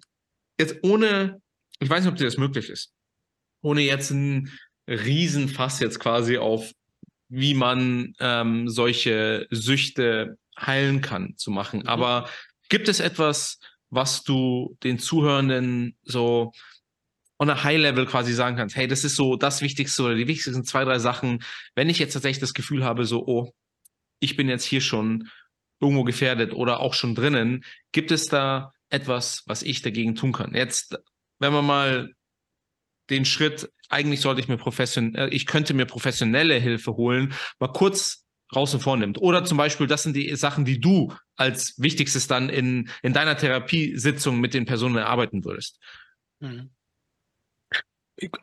jetzt ohne, ich weiß nicht, ob dir das möglich ist, ohne jetzt ein Riesenfass jetzt quasi auf wie man ähm, solche Süchte heilen kann, zu machen. Mhm. Aber gibt es etwas, was du den Zuhörenden so on a high level quasi sagen kannst, hey, das ist so das Wichtigste oder die wichtigsten zwei, drei Sachen, wenn ich jetzt tatsächlich das Gefühl habe, so, oh, ich bin jetzt hier schon irgendwo gefährdet oder auch schon drinnen, gibt es da etwas, was ich dagegen tun kann? Jetzt, wenn man mal den Schritt, eigentlich sollte ich mir profession, äh, ich könnte mir professionelle Hilfe holen, mal kurz draußen vornimmt. Oder zum Beispiel, das sind die Sachen, die du als wichtigstes dann in, in deiner Therapiesitzung mit den Personen erarbeiten würdest. Mhm.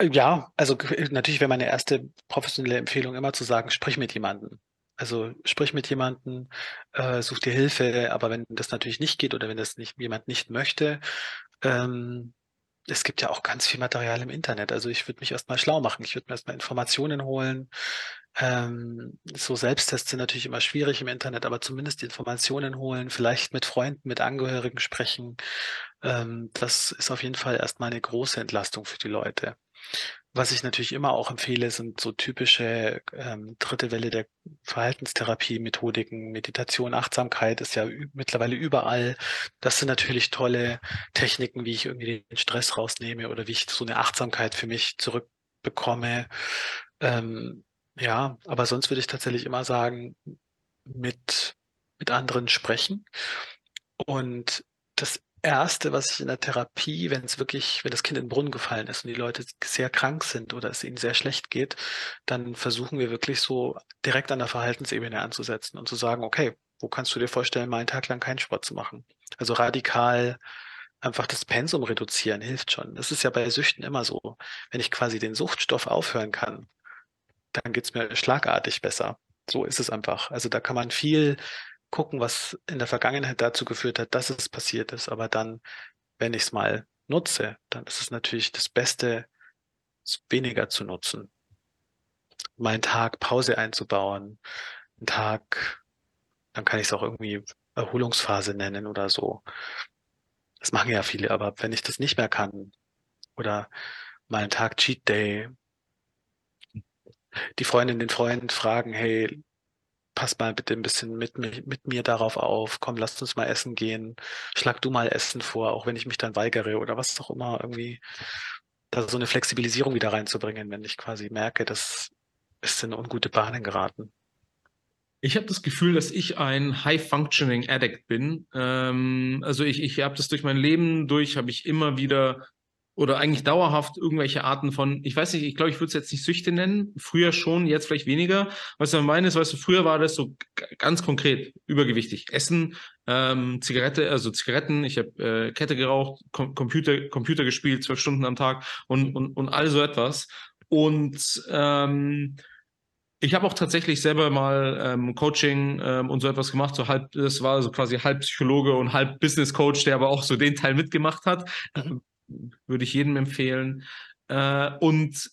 Ja, also natürlich wäre meine erste professionelle Empfehlung immer zu sagen, sprich mit jemandem. Also sprich mit jemandem, äh, such dir Hilfe, aber wenn das natürlich nicht geht oder wenn das nicht jemand nicht möchte, ähm, es gibt ja auch ganz viel Material im Internet. Also ich würde mich erstmal schlau machen. Ich würde mir erstmal Informationen holen. Ähm, so Selbsttests sind natürlich immer schwierig im Internet, aber zumindest Informationen holen, vielleicht mit Freunden, mit Angehörigen sprechen. Ähm, das ist auf jeden Fall erstmal eine große Entlastung für die Leute. Was ich natürlich immer auch empfehle, sind so typische ähm, dritte Welle der Verhaltenstherapie-Methodiken. Meditation, Achtsamkeit ist ja mittlerweile überall. Das sind natürlich tolle Techniken, wie ich irgendwie den Stress rausnehme oder wie ich so eine Achtsamkeit für mich zurückbekomme. Ähm, ja, aber sonst würde ich tatsächlich immer sagen, mit, mit anderen sprechen. Und das Erste, was ich in der Therapie, wenn es wirklich, wenn das Kind in den Brunnen gefallen ist und die Leute sehr krank sind oder es ihnen sehr schlecht geht, dann versuchen wir wirklich so direkt an der Verhaltensebene anzusetzen und zu sagen, okay, wo kannst du dir vorstellen, mal einen Tag lang keinen Sport zu machen? Also radikal einfach das Pensum reduzieren hilft schon. Das ist ja bei Süchten immer so. Wenn ich quasi den Suchtstoff aufhören kann, dann geht's mir schlagartig besser. So ist es einfach. Also da kann man viel gucken, was in der Vergangenheit dazu geführt hat, dass es passiert ist. Aber dann, wenn ich es mal nutze, dann ist es natürlich das Beste, es weniger zu nutzen. Mal einen Tag Pause einzubauen, einen Tag, dann kann ich es auch irgendwie Erholungsphase nennen oder so. Das machen ja viele, aber wenn ich das nicht mehr kann oder mal einen Tag Cheat Day, die Freundin den Freund fragen, hey, pass mal bitte ein bisschen mit, mit mir darauf auf, komm, lass uns mal essen gehen, schlag du mal Essen vor, auch wenn ich mich dann weigere oder was auch immer, irgendwie da so eine Flexibilisierung wieder reinzubringen, wenn ich quasi merke, dass es in ungute Bahnen geraten. Ich habe das Gefühl, dass ich ein High-Functioning Addict bin. Ähm, also ich, ich habe das durch mein Leben durch, habe ich immer wieder oder eigentlich dauerhaft irgendwelche Arten von, ich weiß nicht, ich glaube, ich würde es jetzt nicht Süchte nennen, früher schon, jetzt vielleicht weniger. Was ich meine ist, weißt du, früher war das so ganz konkret übergewichtig. Essen, ähm, Zigarette, also Zigaretten, ich habe äh, Kette geraucht, Com Computer, Computer gespielt, zwölf Stunden am Tag und, und, und all so etwas. Und ähm, ich habe auch tatsächlich selber mal ähm, Coaching ähm, und so etwas gemacht, so halb, das war so quasi halb Psychologe und halb Business Coach, der aber auch so den Teil mitgemacht hat. Mhm würde ich jedem empfehlen. Äh, und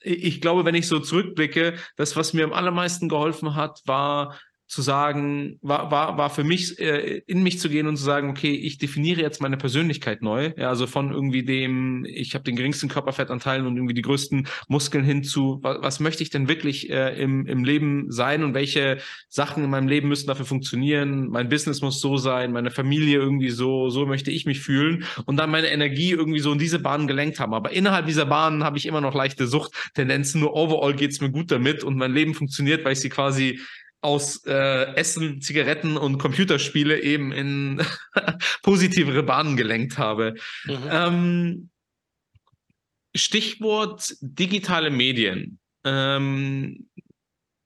ich glaube, wenn ich so zurückblicke, das, was mir am allermeisten geholfen hat, war zu sagen, war, war, war für mich, äh, in mich zu gehen und zu sagen, okay, ich definiere jetzt meine Persönlichkeit neu. Ja, also von irgendwie dem, ich habe den geringsten Körperfettanteil und irgendwie die größten Muskeln hin zu, was, was möchte ich denn wirklich äh, im, im Leben sein und welche Sachen in meinem Leben müssen dafür funktionieren. Mein Business muss so sein, meine Familie irgendwie so, so möchte ich mich fühlen und dann meine Energie irgendwie so in diese Bahn gelenkt haben. Aber innerhalb dieser Bahn habe ich immer noch leichte Suchttendenzen. Nur overall geht's mir gut damit und mein Leben funktioniert, weil ich sie quasi aus äh, Essen, Zigaretten und Computerspiele eben in positivere Bahnen gelenkt habe. Mhm. Ähm, Stichwort digitale Medien. Ähm,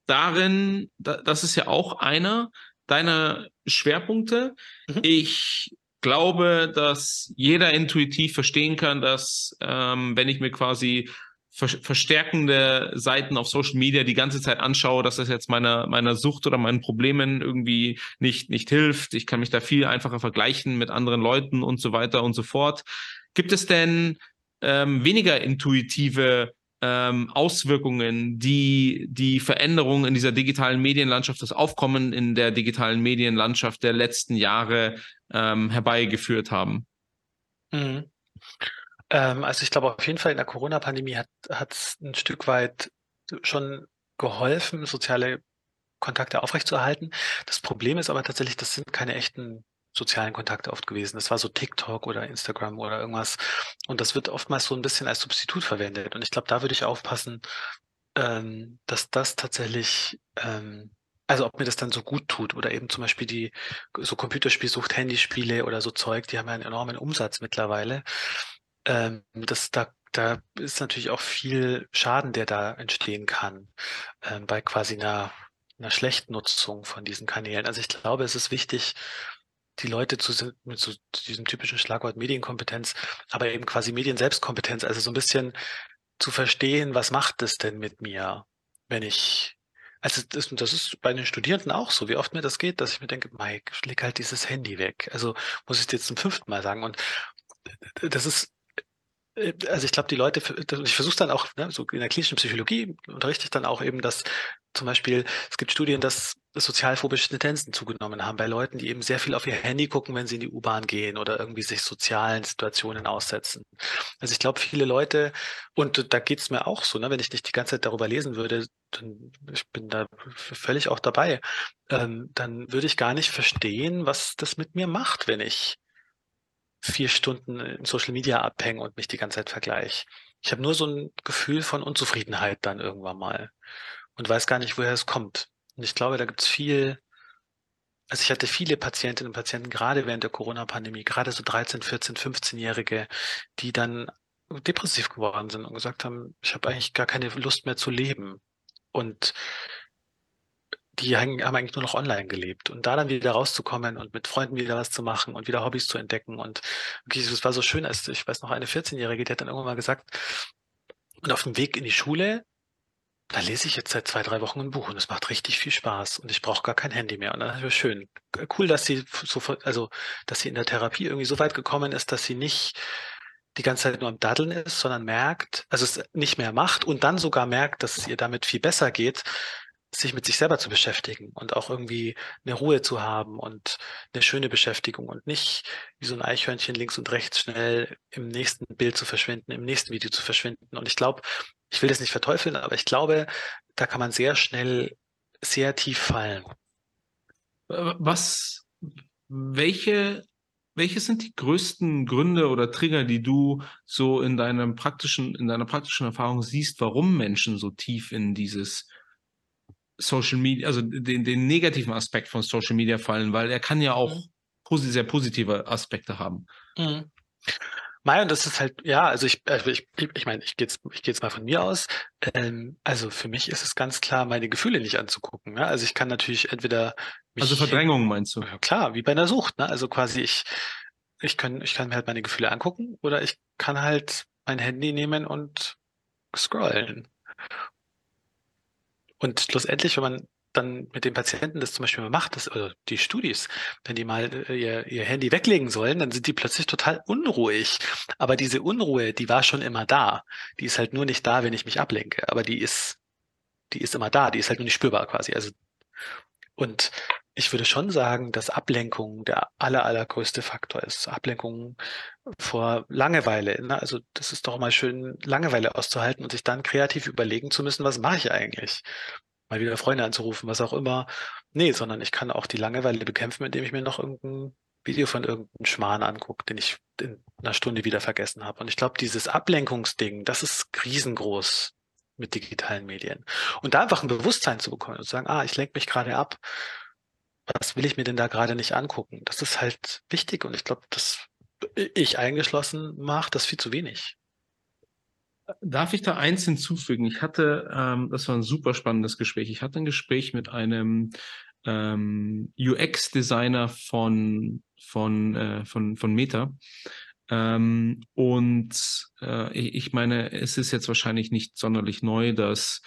darin, da, das ist ja auch einer deiner Schwerpunkte. Mhm. Ich glaube, dass jeder intuitiv verstehen kann, dass ähm, wenn ich mir quasi verstärkende Seiten auf Social Media die ganze Zeit anschaue, dass das jetzt meiner meiner Sucht oder meinen Problemen irgendwie nicht nicht hilft. Ich kann mich da viel einfacher vergleichen mit anderen Leuten und so weiter und so fort. Gibt es denn ähm, weniger intuitive ähm, Auswirkungen, die die Veränderungen in dieser digitalen Medienlandschaft, das Aufkommen in der digitalen Medienlandschaft der letzten Jahre ähm, herbeigeführt haben? Mhm. Ähm, also ich glaube auf jeden Fall in der Corona-Pandemie hat es ein Stück weit schon geholfen, soziale Kontakte aufrechtzuerhalten. Das Problem ist aber tatsächlich, das sind keine echten sozialen Kontakte oft gewesen. Das war so TikTok oder Instagram oder irgendwas. Und das wird oftmals so ein bisschen als Substitut verwendet. Und ich glaube, da würde ich aufpassen, ähm, dass das tatsächlich, ähm, also ob mir das dann so gut tut oder eben zum Beispiel die so Computerspielsucht, Handyspiele oder so Zeug, die haben ja einen enormen Umsatz mittlerweile. Ähm, das, da, da ist natürlich auch viel Schaden, der da entstehen kann, ähm, bei quasi einer, einer Schlechtnutzung von diesen Kanälen. Also ich glaube, es ist wichtig, die Leute zu, mit so diesem typischen Schlagwort Medienkompetenz, aber eben quasi Medienselbstkompetenz, also so ein bisschen zu verstehen, was macht es denn mit mir, wenn ich also das, das ist bei den Studierenden auch so, wie oft mir das geht, dass ich mir denke, Mike, leg halt dieses Handy weg. Also muss ich jetzt zum fünften Mal sagen. Und das ist äh, also ich glaube, die Leute, ich versuche dann auch, ne, so in der klinischen Psychologie unterrichte ich dann auch eben, dass zum Beispiel, es gibt Studien, dass sozialphobische Tendenzen zugenommen haben bei Leuten, die eben sehr viel auf ihr Handy gucken, wenn sie in die U-Bahn gehen oder irgendwie sich sozialen Situationen aussetzen. Also ich glaube, viele Leute, und da geht es mir auch so, ne, wenn ich nicht die ganze Zeit darüber lesen würde, dann ich bin da völlig auch dabei, ähm, dann würde ich gar nicht verstehen, was das mit mir macht, wenn ich vier Stunden in Social Media abhängen und mich die ganze Zeit vergleiche. Ich habe nur so ein Gefühl von Unzufriedenheit dann irgendwann mal und weiß gar nicht, woher es kommt. Und ich glaube, da gibt es viel, also ich hatte viele Patientinnen und Patienten, gerade während der Corona-Pandemie, gerade so 13, 14, 15-Jährige, die dann depressiv geworden sind und gesagt haben, ich habe eigentlich gar keine Lust mehr zu leben. Und die haben eigentlich nur noch online gelebt. Und da dann wieder rauszukommen und mit Freunden wieder was zu machen und wieder Hobbys zu entdecken. Und wirklich, es war so schön, als ich weiß noch, eine 14-Jährige, die hat dann irgendwann mal gesagt, und auf dem Weg in die Schule, da lese ich jetzt seit zwei, drei Wochen ein Buch und es macht richtig viel Spaß und ich brauche gar kein Handy mehr. Und das ist schön. Cool, dass sie so, also, dass sie in der Therapie irgendwie so weit gekommen ist, dass sie nicht die ganze Zeit nur am Daddeln ist, sondern merkt, also es nicht mehr macht und dann sogar merkt, dass es ihr damit viel besser geht, sich mit sich selber zu beschäftigen und auch irgendwie eine Ruhe zu haben und eine schöne Beschäftigung und nicht wie so ein Eichhörnchen links und rechts schnell im nächsten Bild zu verschwinden, im nächsten Video zu verschwinden. Und ich glaube, ich will das nicht verteufeln, aber ich glaube, da kann man sehr schnell sehr tief fallen. Was, welche, welche sind die größten Gründe oder Trigger, die du so in deinem praktischen, in deiner praktischen Erfahrung siehst, warum Menschen so tief in dieses Social Media, also den, den negativen Aspekt von Social Media fallen, weil er kann ja auch mhm. posi sehr positive Aspekte haben. Mhm. Mai, und das ist halt, ja, also ich, also ich, ich meine, ich gehe jetzt, ich gehe jetzt mal von mir aus. Ähm, also für mich ist es ganz klar, meine Gefühle nicht anzugucken. Ne? Also ich kann natürlich entweder mich, Also Verdrängung meinst du? Ja, klar, wie bei einer Sucht, ne? Also quasi ich, ich kann, ich kann mir halt meine Gefühle angucken oder ich kann halt mein Handy nehmen und scrollen. Und schlussendlich, wenn man dann mit den Patienten das zum Beispiel macht, das, oder die Studis, wenn die mal äh, ihr, ihr Handy weglegen sollen, dann sind die plötzlich total unruhig. Aber diese Unruhe, die war schon immer da. Die ist halt nur nicht da, wenn ich mich ablenke. Aber die ist, die ist immer da. Die ist halt nur nicht spürbar quasi. Also Und ich würde schon sagen, dass Ablenkung der aller, allergrößte Faktor ist. Ablenkung vor Langeweile. Ne? Also das ist doch mal schön, Langeweile auszuhalten und sich dann kreativ überlegen zu müssen, was mache ich eigentlich? Mal wieder Freunde anzurufen, was auch immer. Nee, sondern ich kann auch die Langeweile bekämpfen, indem ich mir noch irgendein Video von irgendeinem Schmarrn angucke, den ich in einer Stunde wieder vergessen habe. Und ich glaube, dieses Ablenkungsding, das ist riesengroß mit digitalen Medien. Und da einfach ein Bewusstsein zu bekommen und zu sagen, ah, ich lenke mich gerade ab. Was will ich mir denn da gerade nicht angucken? Das ist halt wichtig und ich glaube, dass ich eingeschlossen mache das viel zu wenig. Darf ich da eins hinzufügen? Ich hatte, ähm, das war ein super spannendes Gespräch. Ich hatte ein Gespräch mit einem ähm, UX-Designer von, von, äh, von, von Meta. Ähm, und äh, ich meine, es ist jetzt wahrscheinlich nicht sonderlich neu, dass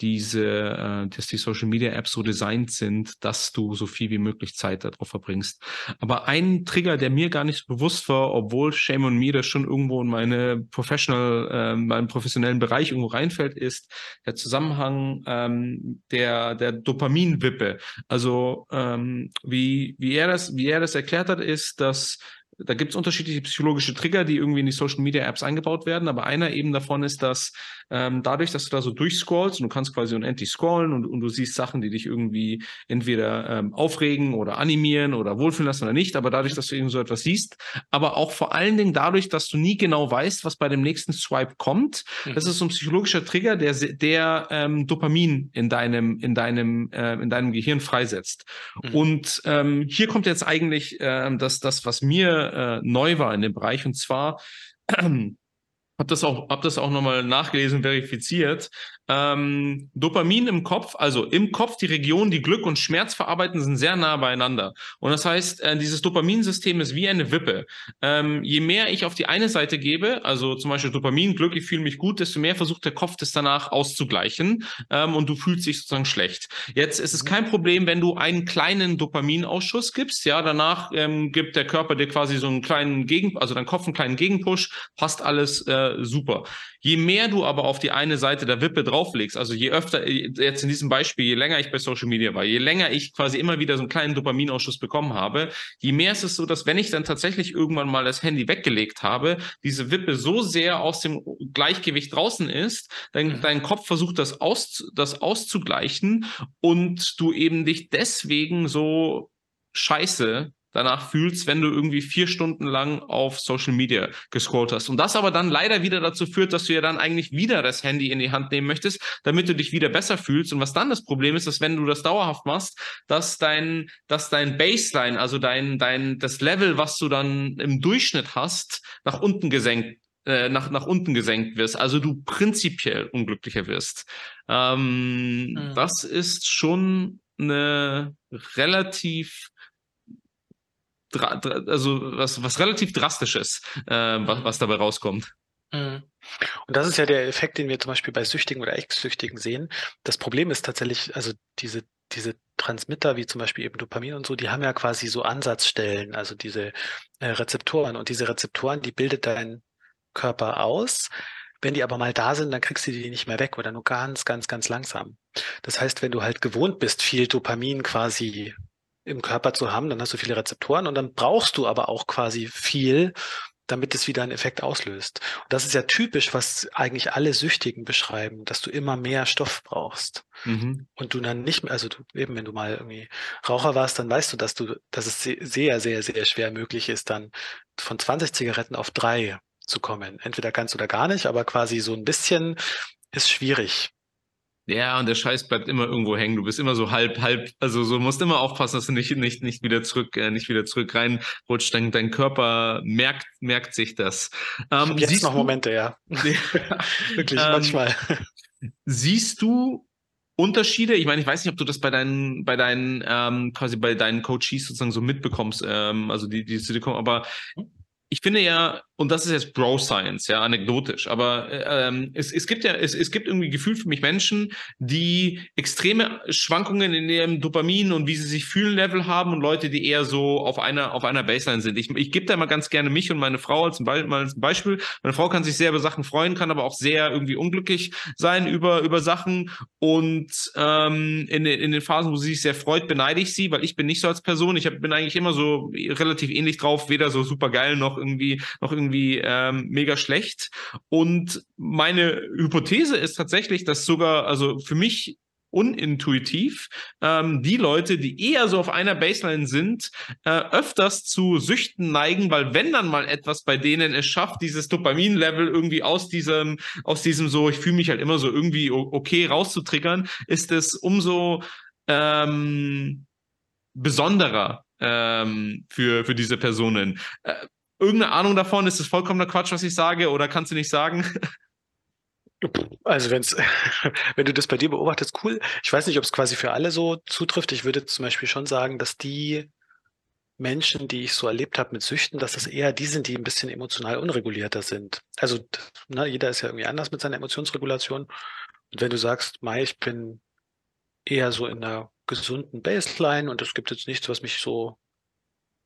diese, äh, dass die Social Media Apps so designt sind, dass du so viel wie möglich Zeit darauf verbringst. Aber ein Trigger, der mir gar nicht so bewusst war, obwohl Shame on Me das schon irgendwo in meine professional, äh, meinen professionellen Bereich irgendwo reinfällt, ist der Zusammenhang ähm, der der Dopaminwippe. Also ähm, wie wie er das wie er das erklärt hat, ist, dass da gibt es unterschiedliche psychologische Trigger, die irgendwie in die Social Media Apps eingebaut werden. Aber einer eben davon ist, dass ähm, dadurch, dass du da so durchscrollst und du kannst quasi unendlich scrollen und, und du siehst Sachen, die dich irgendwie entweder ähm, aufregen oder animieren oder wohlfühlen lassen oder nicht, aber dadurch, dass du eben so etwas siehst, aber auch vor allen Dingen dadurch, dass du nie genau weißt, was bei dem nächsten Swipe kommt. Mhm. Das ist so ein psychologischer Trigger, der, der ähm, Dopamin in deinem, in deinem, äh, in deinem Gehirn freisetzt. Mhm. Und ähm, hier kommt jetzt eigentlich äh, das, das, was mir äh, neu war in dem Bereich, und zwar habe das auch, hab das auch nochmal nachgelesen, verifiziert. Ähm, Dopamin im Kopf, also im Kopf die Regionen, die Glück und Schmerz verarbeiten, sind sehr nah beieinander. Und das heißt, äh, dieses Dopaminsystem ist wie eine Wippe. Ähm, je mehr ich auf die eine Seite gebe, also zum Beispiel Dopamin, Glück, ich fühle mich gut, desto mehr versucht der Kopf das danach auszugleichen ähm, und du fühlst dich sozusagen schlecht. Jetzt ist es kein Problem, wenn du einen kleinen Dopaminausschuss gibst, ja, danach ähm, gibt der Körper dir quasi so einen kleinen Gegen, also dein Kopf einen kleinen Gegenpush, passt alles äh, super. Je mehr du aber auf die eine Seite der Wippe drauflegst, also je öfter, jetzt in diesem Beispiel, je länger ich bei Social Media war, je länger ich quasi immer wieder so einen kleinen Dopaminausschuss bekommen habe, je mehr ist es so, dass wenn ich dann tatsächlich irgendwann mal das Handy weggelegt habe, diese Wippe so sehr aus dem Gleichgewicht draußen ist, dein, mhm. dein Kopf versucht das, aus, das auszugleichen und du eben dich deswegen so scheiße danach fühlst, wenn du irgendwie vier Stunden lang auf Social Media gescrollt hast. Und das aber dann leider wieder dazu führt, dass du ja dann eigentlich wieder das Handy in die Hand nehmen möchtest, damit du dich wieder besser fühlst. Und was dann das Problem ist, dass wenn du das dauerhaft machst, dass dein, dass dein Baseline, also dein, dein, das Level, was du dann im Durchschnitt hast, nach unten gesenkt äh, nach, nach unten gesenkt wirst, also du prinzipiell unglücklicher wirst. Ähm, mhm. Das ist schon eine relativ also was, was relativ drastisches, äh, was, was dabei rauskommt. Mhm. Und das ist ja der Effekt, den wir zum Beispiel bei Süchtigen oder Ex-Süchtigen sehen. Das Problem ist tatsächlich, also diese, diese Transmitter, wie zum Beispiel eben Dopamin und so, die haben ja quasi so Ansatzstellen, also diese äh, Rezeptoren. Und diese Rezeptoren, die bildet dein Körper aus. Wenn die aber mal da sind, dann kriegst du die nicht mehr weg oder nur ganz, ganz, ganz langsam. Das heißt, wenn du halt gewohnt bist, viel Dopamin quasi im Körper zu haben, dann hast du viele Rezeptoren und dann brauchst du aber auch quasi viel, damit es wieder einen Effekt auslöst. Und das ist ja typisch, was eigentlich alle Süchtigen beschreiben, dass du immer mehr Stoff brauchst. Mhm. Und du dann nicht mehr, also du, eben wenn du mal irgendwie Raucher warst, dann weißt du, dass du, dass es sehr, sehr, sehr schwer möglich ist, dann von 20 Zigaretten auf drei zu kommen. Entweder ganz oder gar nicht, aber quasi so ein bisschen ist schwierig. Ja, und der Scheiß bleibt immer irgendwo hängen. Du bist immer so halb, halb, also so musst immer aufpassen, dass du nicht, nicht, nicht wieder zurück, äh, nicht wieder zurück reinrutscht. Dein, dein Körper merkt, merkt sich das. Ähm, jetzt noch Momente, ja. Wirklich, ähm, manchmal. Siehst du Unterschiede? Ich meine, ich weiß nicht, ob du das bei deinen, bei deinen, ähm, quasi bei deinen Coaches sozusagen so mitbekommst, ähm, also die, die zu dir kommen, aber ich finde ja, und das ist jetzt Bro Science, ja, anekdotisch, aber äh, ähm, es, es gibt ja, es, es gibt irgendwie Gefühl für mich Menschen, die extreme Schwankungen in ihrem Dopamin und wie sie sich fühlen Level haben und Leute, die eher so auf einer, auf einer Baseline sind. Ich, ich gebe da mal ganz gerne mich und meine Frau als Be als Beispiel. Meine Frau kann sich sehr über Sachen freuen, kann aber auch sehr irgendwie unglücklich sein über, über Sachen und ähm, in, in den Phasen, wo sie sich sehr freut, beneide ich sie, weil ich bin nicht so als Person. Ich hab, bin eigentlich immer so relativ ähnlich drauf, weder so super geil noch irgendwie, noch irgendwie ähm, mega schlecht. Und meine Hypothese ist tatsächlich, dass sogar, also für mich unintuitiv ähm, die Leute, die eher so auf einer Baseline sind, äh, öfters zu Süchten neigen, weil wenn dann mal etwas bei denen es schafft, dieses Dopamin-Level irgendwie aus diesem, aus diesem so, ich fühle mich halt immer so irgendwie okay rauszutriggern, ist es umso ähm, besonderer ähm, für, für diese Personen. Äh, irgendeine Ahnung davon? Ist es vollkommener Quatsch, was ich sage, oder kannst du nicht sagen? Also wenn's, wenn du das bei dir beobachtest, cool. Ich weiß nicht, ob es quasi für alle so zutrifft. Ich würde zum Beispiel schon sagen, dass die Menschen, die ich so erlebt habe mit Süchten, dass das eher die sind, die ein bisschen emotional unregulierter sind. Also ne, jeder ist ja irgendwie anders mit seiner Emotionsregulation. Und wenn du sagst, Mai, ich bin eher so in einer gesunden Baseline und es gibt jetzt nichts, was mich so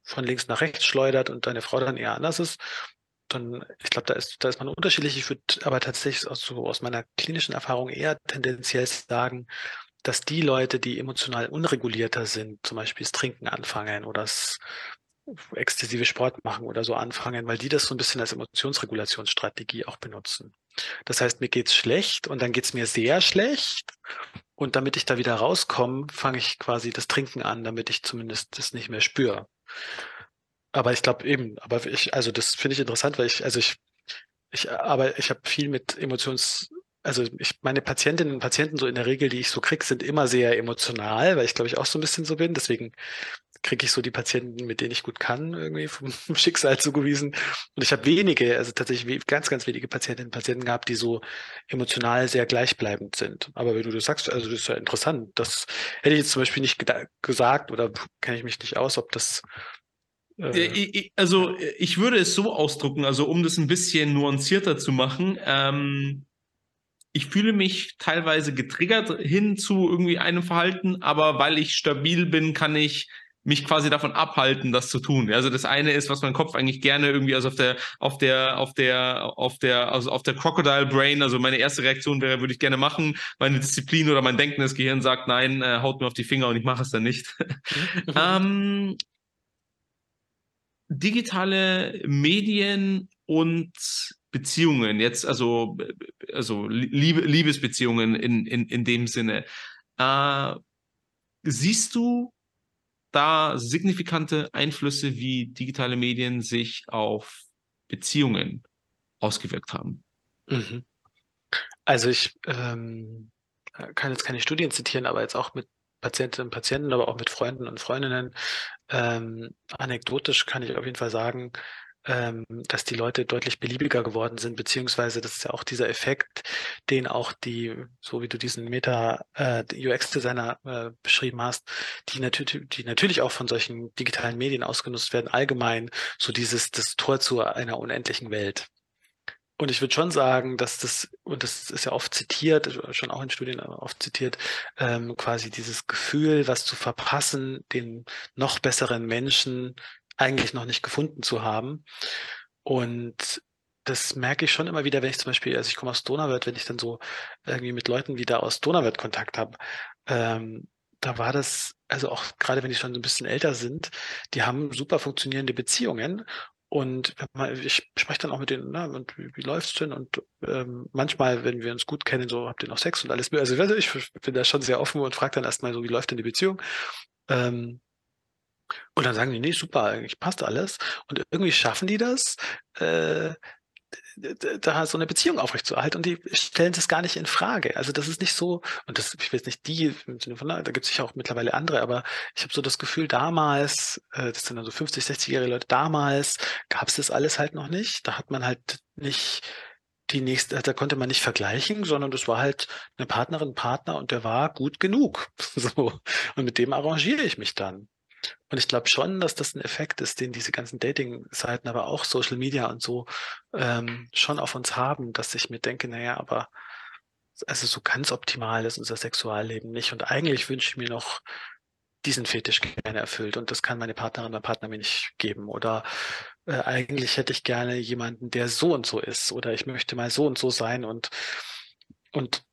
von links nach rechts schleudert und deine Frau dann eher anders ist, dann, ich glaube, da ist, da ist man unterschiedlich. Ich würde aber tatsächlich aus, so aus meiner klinischen Erfahrung eher tendenziell sagen, dass die Leute, die emotional unregulierter sind, zum Beispiel das Trinken anfangen oder das exzessive Sport machen oder so anfangen, weil die das so ein bisschen als Emotionsregulationsstrategie auch benutzen. Das heißt, mir geht's schlecht und dann geht's mir sehr schlecht. Und damit ich da wieder rauskomme, fange ich quasi das Trinken an, damit ich zumindest das nicht mehr spüre. Aber ich glaube eben, aber ich, also das finde ich interessant, weil ich, also ich, ich, aber ich habe viel mit Emotions, also ich, meine Patientinnen und Patienten so in der Regel, die ich so krieg, sind immer sehr emotional, weil ich glaube ich auch so ein bisschen so bin. Deswegen kriege ich so die Patienten, mit denen ich gut kann, irgendwie vom Schicksal zugewiesen. Und ich habe wenige, also tatsächlich ganz, ganz wenige Patientinnen und Patienten gehabt, die so emotional sehr gleichbleibend sind. Aber wenn du das sagst, also das ist ja interessant. Das hätte ich jetzt zum Beispiel nicht gesagt oder kenne ich mich nicht aus, ob das äh, also ich würde es so ausdrucken, also um das ein bisschen nuancierter zu machen. Ähm, ich fühle mich teilweise getriggert hin zu irgendwie einem Verhalten, aber weil ich stabil bin, kann ich mich quasi davon abhalten, das zu tun. Also das eine ist, was mein Kopf eigentlich gerne irgendwie also auf der auf der auf der auf der also auf der Crocodile Brain, also meine erste Reaktion wäre, würde ich gerne machen. Meine Disziplin oder mein denkendes Gehirn sagt, nein, äh, haut mir auf die Finger und ich mache es dann nicht. Ähm, digitale Medien und Beziehungen, jetzt also, also Liebe, Liebesbeziehungen in, in, in dem Sinne. Äh, siehst du da signifikante Einflüsse, wie digitale Medien sich auf Beziehungen ausgewirkt haben? Mhm. Also ich ähm, kann jetzt keine Studien zitieren, aber jetzt auch mit Patientinnen und Patienten, aber auch mit Freunden und Freundinnen. Ähm, anekdotisch kann ich auf jeden Fall sagen, ähm, dass die Leute deutlich beliebiger geworden sind, beziehungsweise das ist ja auch dieser Effekt, den auch die, so wie du diesen Meta äh, äh, beschrieben hast, die natürlich, die natürlich auch von solchen digitalen Medien ausgenutzt werden, allgemein so dieses das Tor zu einer unendlichen Welt. Und ich würde schon sagen, dass das, und das ist ja oft zitiert, schon auch in Studien oft zitiert, ähm, quasi dieses Gefühl, was zu verpassen, den noch besseren Menschen eigentlich noch nicht gefunden zu haben. Und das merke ich schon immer wieder, wenn ich zum Beispiel, also ich komme aus Donauwörth, wenn ich dann so irgendwie mit Leuten wieder aus Donauwörth Kontakt habe, ähm, da war das, also auch gerade wenn die schon so ein bisschen älter sind, die haben super funktionierende Beziehungen und ich spreche dann auch mit denen, na, und wie, wie läuft's denn? Und ähm, manchmal, wenn wir uns gut kennen, so habt ihr noch Sex und alles. Also ich bin da schon sehr offen und frage dann erstmal so, wie läuft denn die Beziehung? Ähm, und dann sagen die, nee, super, eigentlich passt alles. Und irgendwie schaffen die das, äh, da so eine Beziehung aufrechtzuerhalten und die stellen das gar nicht in Frage. Also das ist nicht so, und das, ich weiß nicht die, da gibt es sicher auch mittlerweile andere, aber ich habe so das Gefühl, damals, äh, das sind also 50, 60-jährige Leute, damals gab es das alles halt noch nicht. Da hat man halt nicht die nächste, da konnte man nicht vergleichen, sondern das war halt eine Partnerin, Partner und der war gut genug. So. Und mit dem arrangiere ich mich dann. Und ich glaube schon, dass das ein Effekt ist, den diese ganzen Dating-Seiten, aber auch Social Media und so ähm, schon auf uns haben, dass ich mir denke, naja, aber also so ganz optimal ist unser Sexualleben nicht. Und eigentlich wünsche ich mir noch diesen Fetisch gerne erfüllt und das kann meine Partnerin oder Partner mir nicht geben. Oder äh, eigentlich hätte ich gerne jemanden, der so und so ist oder ich möchte mal so und so sein und und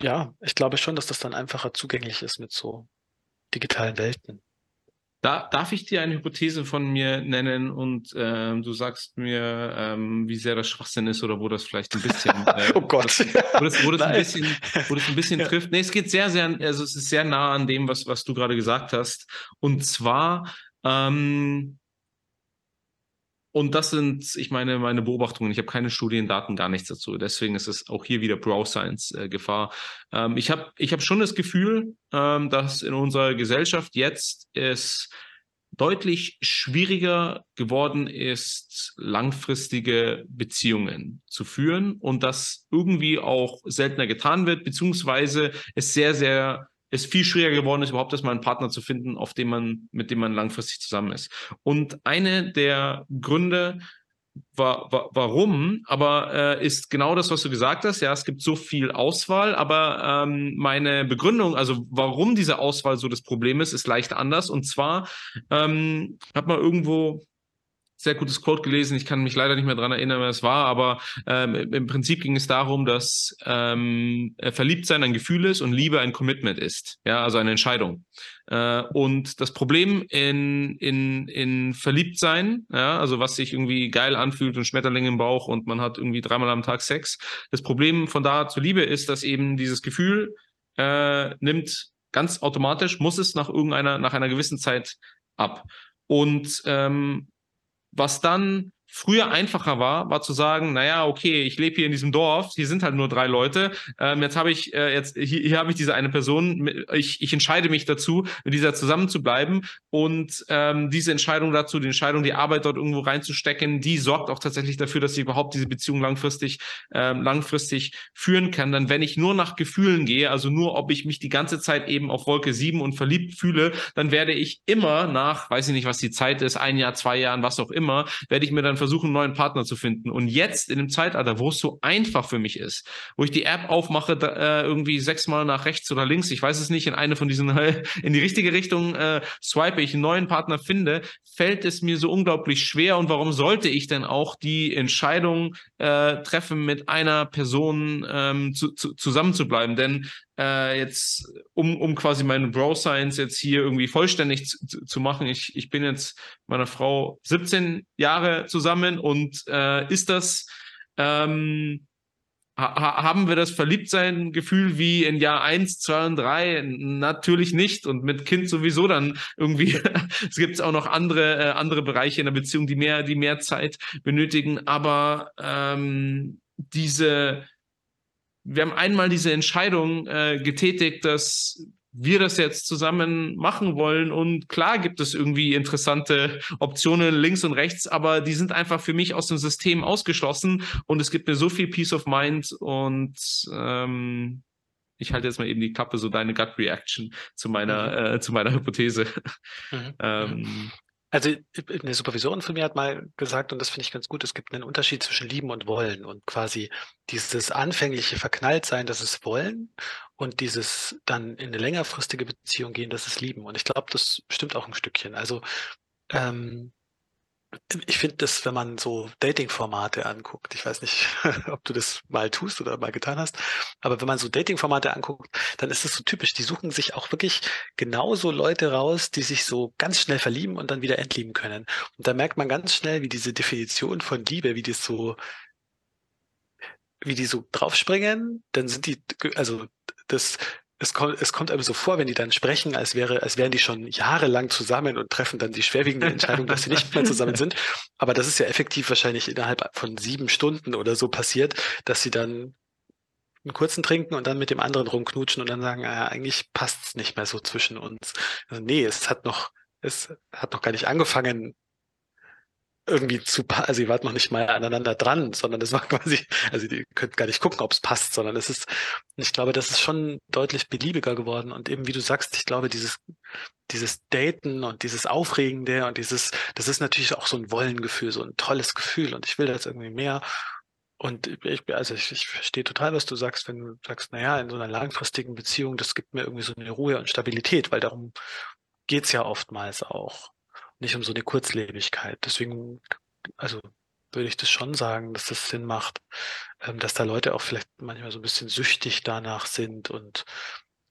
ja, ich glaube schon, dass das dann einfacher zugänglich ist mit so digitalen Welten. Da, darf ich dir eine Hypothese von mir nennen und ähm, du sagst mir, ähm, wie sehr das Schwachsinn ist oder wo das vielleicht ein bisschen, äh, oh Gott, wo das, wo das ein bisschen, wo das ein bisschen trifft. Nee, es geht sehr, sehr, also es ist sehr nah an dem, was, was du gerade gesagt hast. Und zwar, ähm, und das sind, ich meine, meine Beobachtungen. Ich habe keine Studien, Daten, gar nichts dazu. Deswegen ist es auch hier wieder Brow Science äh, Gefahr. Ähm, ich habe ich hab schon das Gefühl, ähm, dass in unserer Gesellschaft jetzt es deutlich schwieriger geworden ist, langfristige Beziehungen zu führen und das irgendwie auch seltener getan wird, beziehungsweise es sehr, sehr es viel schwieriger geworden ist, überhaupt erstmal einen Partner zu finden, auf dem man, mit dem man langfristig zusammen ist. Und eine der Gründe, war, war, warum, aber äh, ist genau das, was du gesagt hast. Ja, es gibt so viel Auswahl, aber ähm, meine Begründung, also warum diese Auswahl so das Problem ist, ist leicht anders. Und zwar ähm, hat man irgendwo sehr gutes Quote gelesen. Ich kann mich leider nicht mehr dran erinnern, wer es war, aber ähm, im Prinzip ging es darum, dass ähm, Verliebtsein ein Gefühl ist und Liebe ein Commitment ist. Ja, also eine Entscheidung. Äh, und das Problem in, in, in Verliebtsein, ja, also was sich irgendwie geil anfühlt und Schmetterling im Bauch und man hat irgendwie dreimal am Tag Sex. Das Problem von da zur Liebe ist, dass eben dieses Gefühl äh, nimmt ganz automatisch, muss es nach irgendeiner, nach einer gewissen Zeit ab. Und ähm, was dann früher einfacher war, war zu sagen, naja, okay, ich lebe hier in diesem Dorf, hier sind halt nur drei Leute, ähm, jetzt habe ich, äh, jetzt hier, hier habe ich diese eine Person, ich, ich entscheide mich dazu, mit dieser zusammen zu bleiben und ähm, diese Entscheidung dazu, die Entscheidung, die Arbeit dort irgendwo reinzustecken, die sorgt auch tatsächlich dafür, dass ich überhaupt diese Beziehung langfristig, ähm, langfristig führen kann. Dann, wenn ich nur nach Gefühlen gehe, also nur, ob ich mich die ganze Zeit eben auf Wolke 7 und verliebt fühle, dann werde ich immer nach, weiß ich nicht, was die Zeit ist, ein Jahr, zwei Jahren, was auch immer, werde ich mir dann versuchen, einen neuen Partner zu finden. Und jetzt in dem Zeitalter, wo es so einfach für mich ist, wo ich die App aufmache, da, äh, irgendwie sechsmal nach rechts oder links, ich weiß es nicht, in eine von diesen, in die richtige Richtung äh, swipe, ich einen neuen Partner finde, fällt es mir so unglaublich schwer. Und warum sollte ich denn auch die Entscheidung äh, treffen, mit einer Person ähm, zu, zu, zusammen zu bleiben? Denn äh, jetzt, um, um quasi meine Bro Science jetzt hier irgendwie vollständig zu, zu machen. Ich, ich bin jetzt meiner Frau 17 Jahre zusammen und äh, ist das, ähm, ha haben wir das Verliebtsein-Gefühl wie in Jahr 1, 2 und 3? Natürlich nicht. Und mit Kind sowieso dann irgendwie. es gibt auch noch andere, äh, andere Bereiche in der Beziehung, die mehr, die mehr Zeit benötigen. Aber ähm, diese, wir haben einmal diese Entscheidung äh, getätigt, dass wir das jetzt zusammen machen wollen. Und klar gibt es irgendwie interessante Optionen links und rechts, aber die sind einfach für mich aus dem System ausgeschlossen und es gibt mir so viel Peace of Mind und ähm, ich halte jetzt mal eben die Klappe, so deine Gut Reaction zu meiner, mhm. äh, zu meiner Hypothese. Mhm. ähm, also eine Supervisorin von mir hat mal gesagt, und das finde ich ganz gut, es gibt einen Unterschied zwischen Lieben und Wollen und quasi dieses anfängliche Verknalltsein, das ist Wollen und dieses dann in eine längerfristige Beziehung gehen, das ist Lieben. Und ich glaube, das stimmt auch ein Stückchen. Also ähm, ich finde das, wenn man so Dating-Formate anguckt, ich weiß nicht, ob du das mal tust oder mal getan hast, aber wenn man so Dating-Formate anguckt, dann ist es so typisch. Die suchen sich auch wirklich genauso Leute raus, die sich so ganz schnell verlieben und dann wieder entlieben können. Und da merkt man ganz schnell, wie diese Definition von Liebe, wie die so, wie die so draufspringen, dann sind die, also das es kommt, es kommt einem so vor, wenn die dann sprechen, als wäre, als wären die schon jahrelang zusammen und treffen dann die schwerwiegende Entscheidung, dass sie nicht mehr zusammen sind. Aber das ist ja effektiv wahrscheinlich innerhalb von sieben Stunden oder so passiert, dass sie dann einen kurzen trinken und dann mit dem anderen rumknutschen und dann sagen, ah, eigentlich passt es nicht mehr so zwischen uns. Also nee, es hat noch, es hat noch gar nicht angefangen, irgendwie zu, also ihr wart noch nicht mal aneinander dran, sondern das war quasi, also ihr könnt gar nicht gucken, ob es passt, sondern es ist, ich glaube, das ist schon deutlich beliebiger geworden. Und eben wie du sagst, ich glaube, dieses, dieses Daten und dieses Aufregende und dieses, das ist natürlich auch so ein Wollengefühl, so ein tolles Gefühl. Und ich will das irgendwie mehr. Und ich, also ich, ich verstehe total, was du sagst, wenn du sagst, naja, in so einer langfristigen Beziehung, das gibt mir irgendwie so eine Ruhe und Stabilität, weil darum geht's ja oftmals auch nicht um so eine Kurzlebigkeit. Deswegen, also würde ich das schon sagen, dass das Sinn macht, ähm, dass da Leute auch vielleicht manchmal so ein bisschen süchtig danach sind und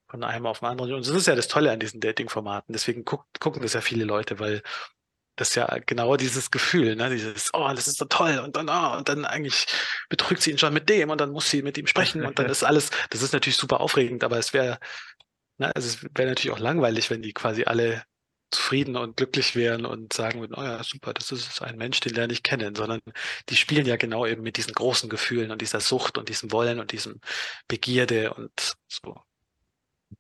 von einem auf den anderen. Und das ist ja das Tolle an diesen Dating-Formaten. Deswegen guck, gucken das ja viele Leute, weil das ist ja genau dieses Gefühl, ne? dieses, oh, das ist so toll und dann, oh, und dann eigentlich betrügt sie ihn schon mit dem und dann muss sie mit ihm sprechen und dann ist alles, das ist natürlich super aufregend, aber es wäre, ne, also es wäre natürlich auch langweilig, wenn die quasi alle zufrieden und glücklich wären und sagen würden, oh ja, super, das ist ein Mensch, den lerne ich kennen, sondern die spielen ja genau eben mit diesen großen Gefühlen und dieser Sucht und diesem Wollen und diesem Begierde und so.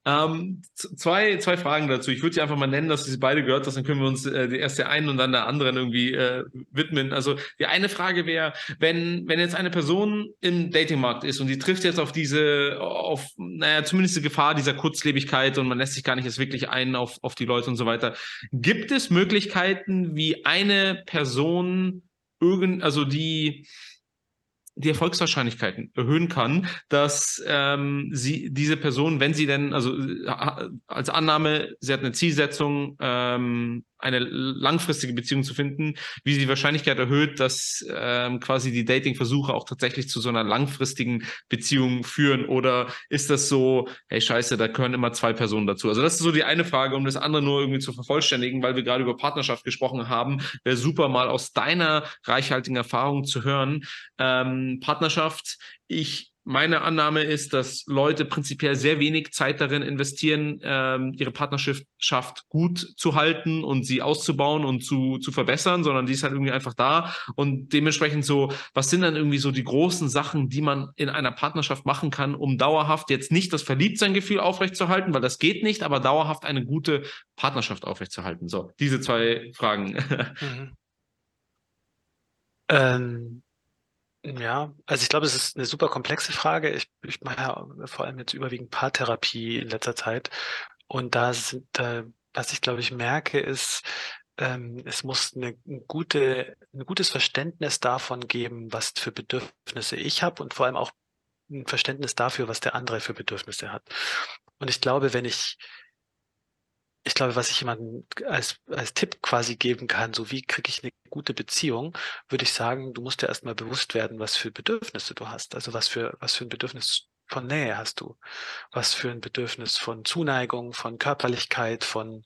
Ähm, zwei, zwei Fragen dazu. Ich würde die einfach mal nennen, dass du sie beide gehört hast, dann können wir uns äh, die erste einen und dann der anderen irgendwie äh, widmen. Also die eine Frage wäre, wenn, wenn jetzt eine Person im Datingmarkt ist und die trifft jetzt auf diese, auf, naja, zumindest die Gefahr dieser Kurzlebigkeit und man lässt sich gar nicht jetzt wirklich ein auf, auf die Leute und so weiter. Gibt es Möglichkeiten, wie eine Person irgend, also die die Erfolgswahrscheinlichkeiten erhöhen kann, dass ähm, sie diese Person, wenn sie denn, also äh, als Annahme, sie hat eine Zielsetzung, ähm, eine langfristige Beziehung zu finden, wie sie die Wahrscheinlichkeit erhöht, dass ähm, quasi die Dating-Versuche auch tatsächlich zu so einer langfristigen Beziehung führen? Oder ist das so, hey Scheiße, da gehören immer zwei Personen dazu? Also das ist so die eine Frage, um das andere nur irgendwie zu vervollständigen, weil wir gerade über Partnerschaft gesprochen haben. Wäre super mal aus deiner reichhaltigen Erfahrung zu hören. Ähm, Partnerschaft, ich meine Annahme ist, dass Leute prinzipiell sehr wenig Zeit darin investieren, ähm, ihre Partnerschaft gut zu halten und sie auszubauen und zu, zu verbessern, sondern die ist halt irgendwie einfach da. Und dementsprechend so, was sind dann irgendwie so die großen Sachen, die man in einer Partnerschaft machen kann, um dauerhaft jetzt nicht das Verliebtsein-Gefühl aufrechtzuerhalten, weil das geht nicht, aber dauerhaft eine gute Partnerschaft aufrechtzuerhalten. So, diese zwei Fragen. Mhm. Ähm, ja, also ich glaube, es ist eine super komplexe Frage. Ich, ich mache ja vor allem jetzt überwiegend Paartherapie in letzter Zeit. Und da sind, äh, was ich glaube ich merke, ist, ähm, es muss eine, eine gute, ein gutes Verständnis davon geben, was für Bedürfnisse ich habe und vor allem auch ein Verständnis dafür, was der andere für Bedürfnisse hat. Und ich glaube, wenn ich ich glaube, was ich jemandem als, als Tipp quasi geben kann, so wie kriege ich eine gute Beziehung, würde ich sagen, du musst dir erstmal bewusst werden, was für Bedürfnisse du hast. Also was für, was für ein Bedürfnis von Nähe hast du? Was für ein Bedürfnis von Zuneigung, von Körperlichkeit, von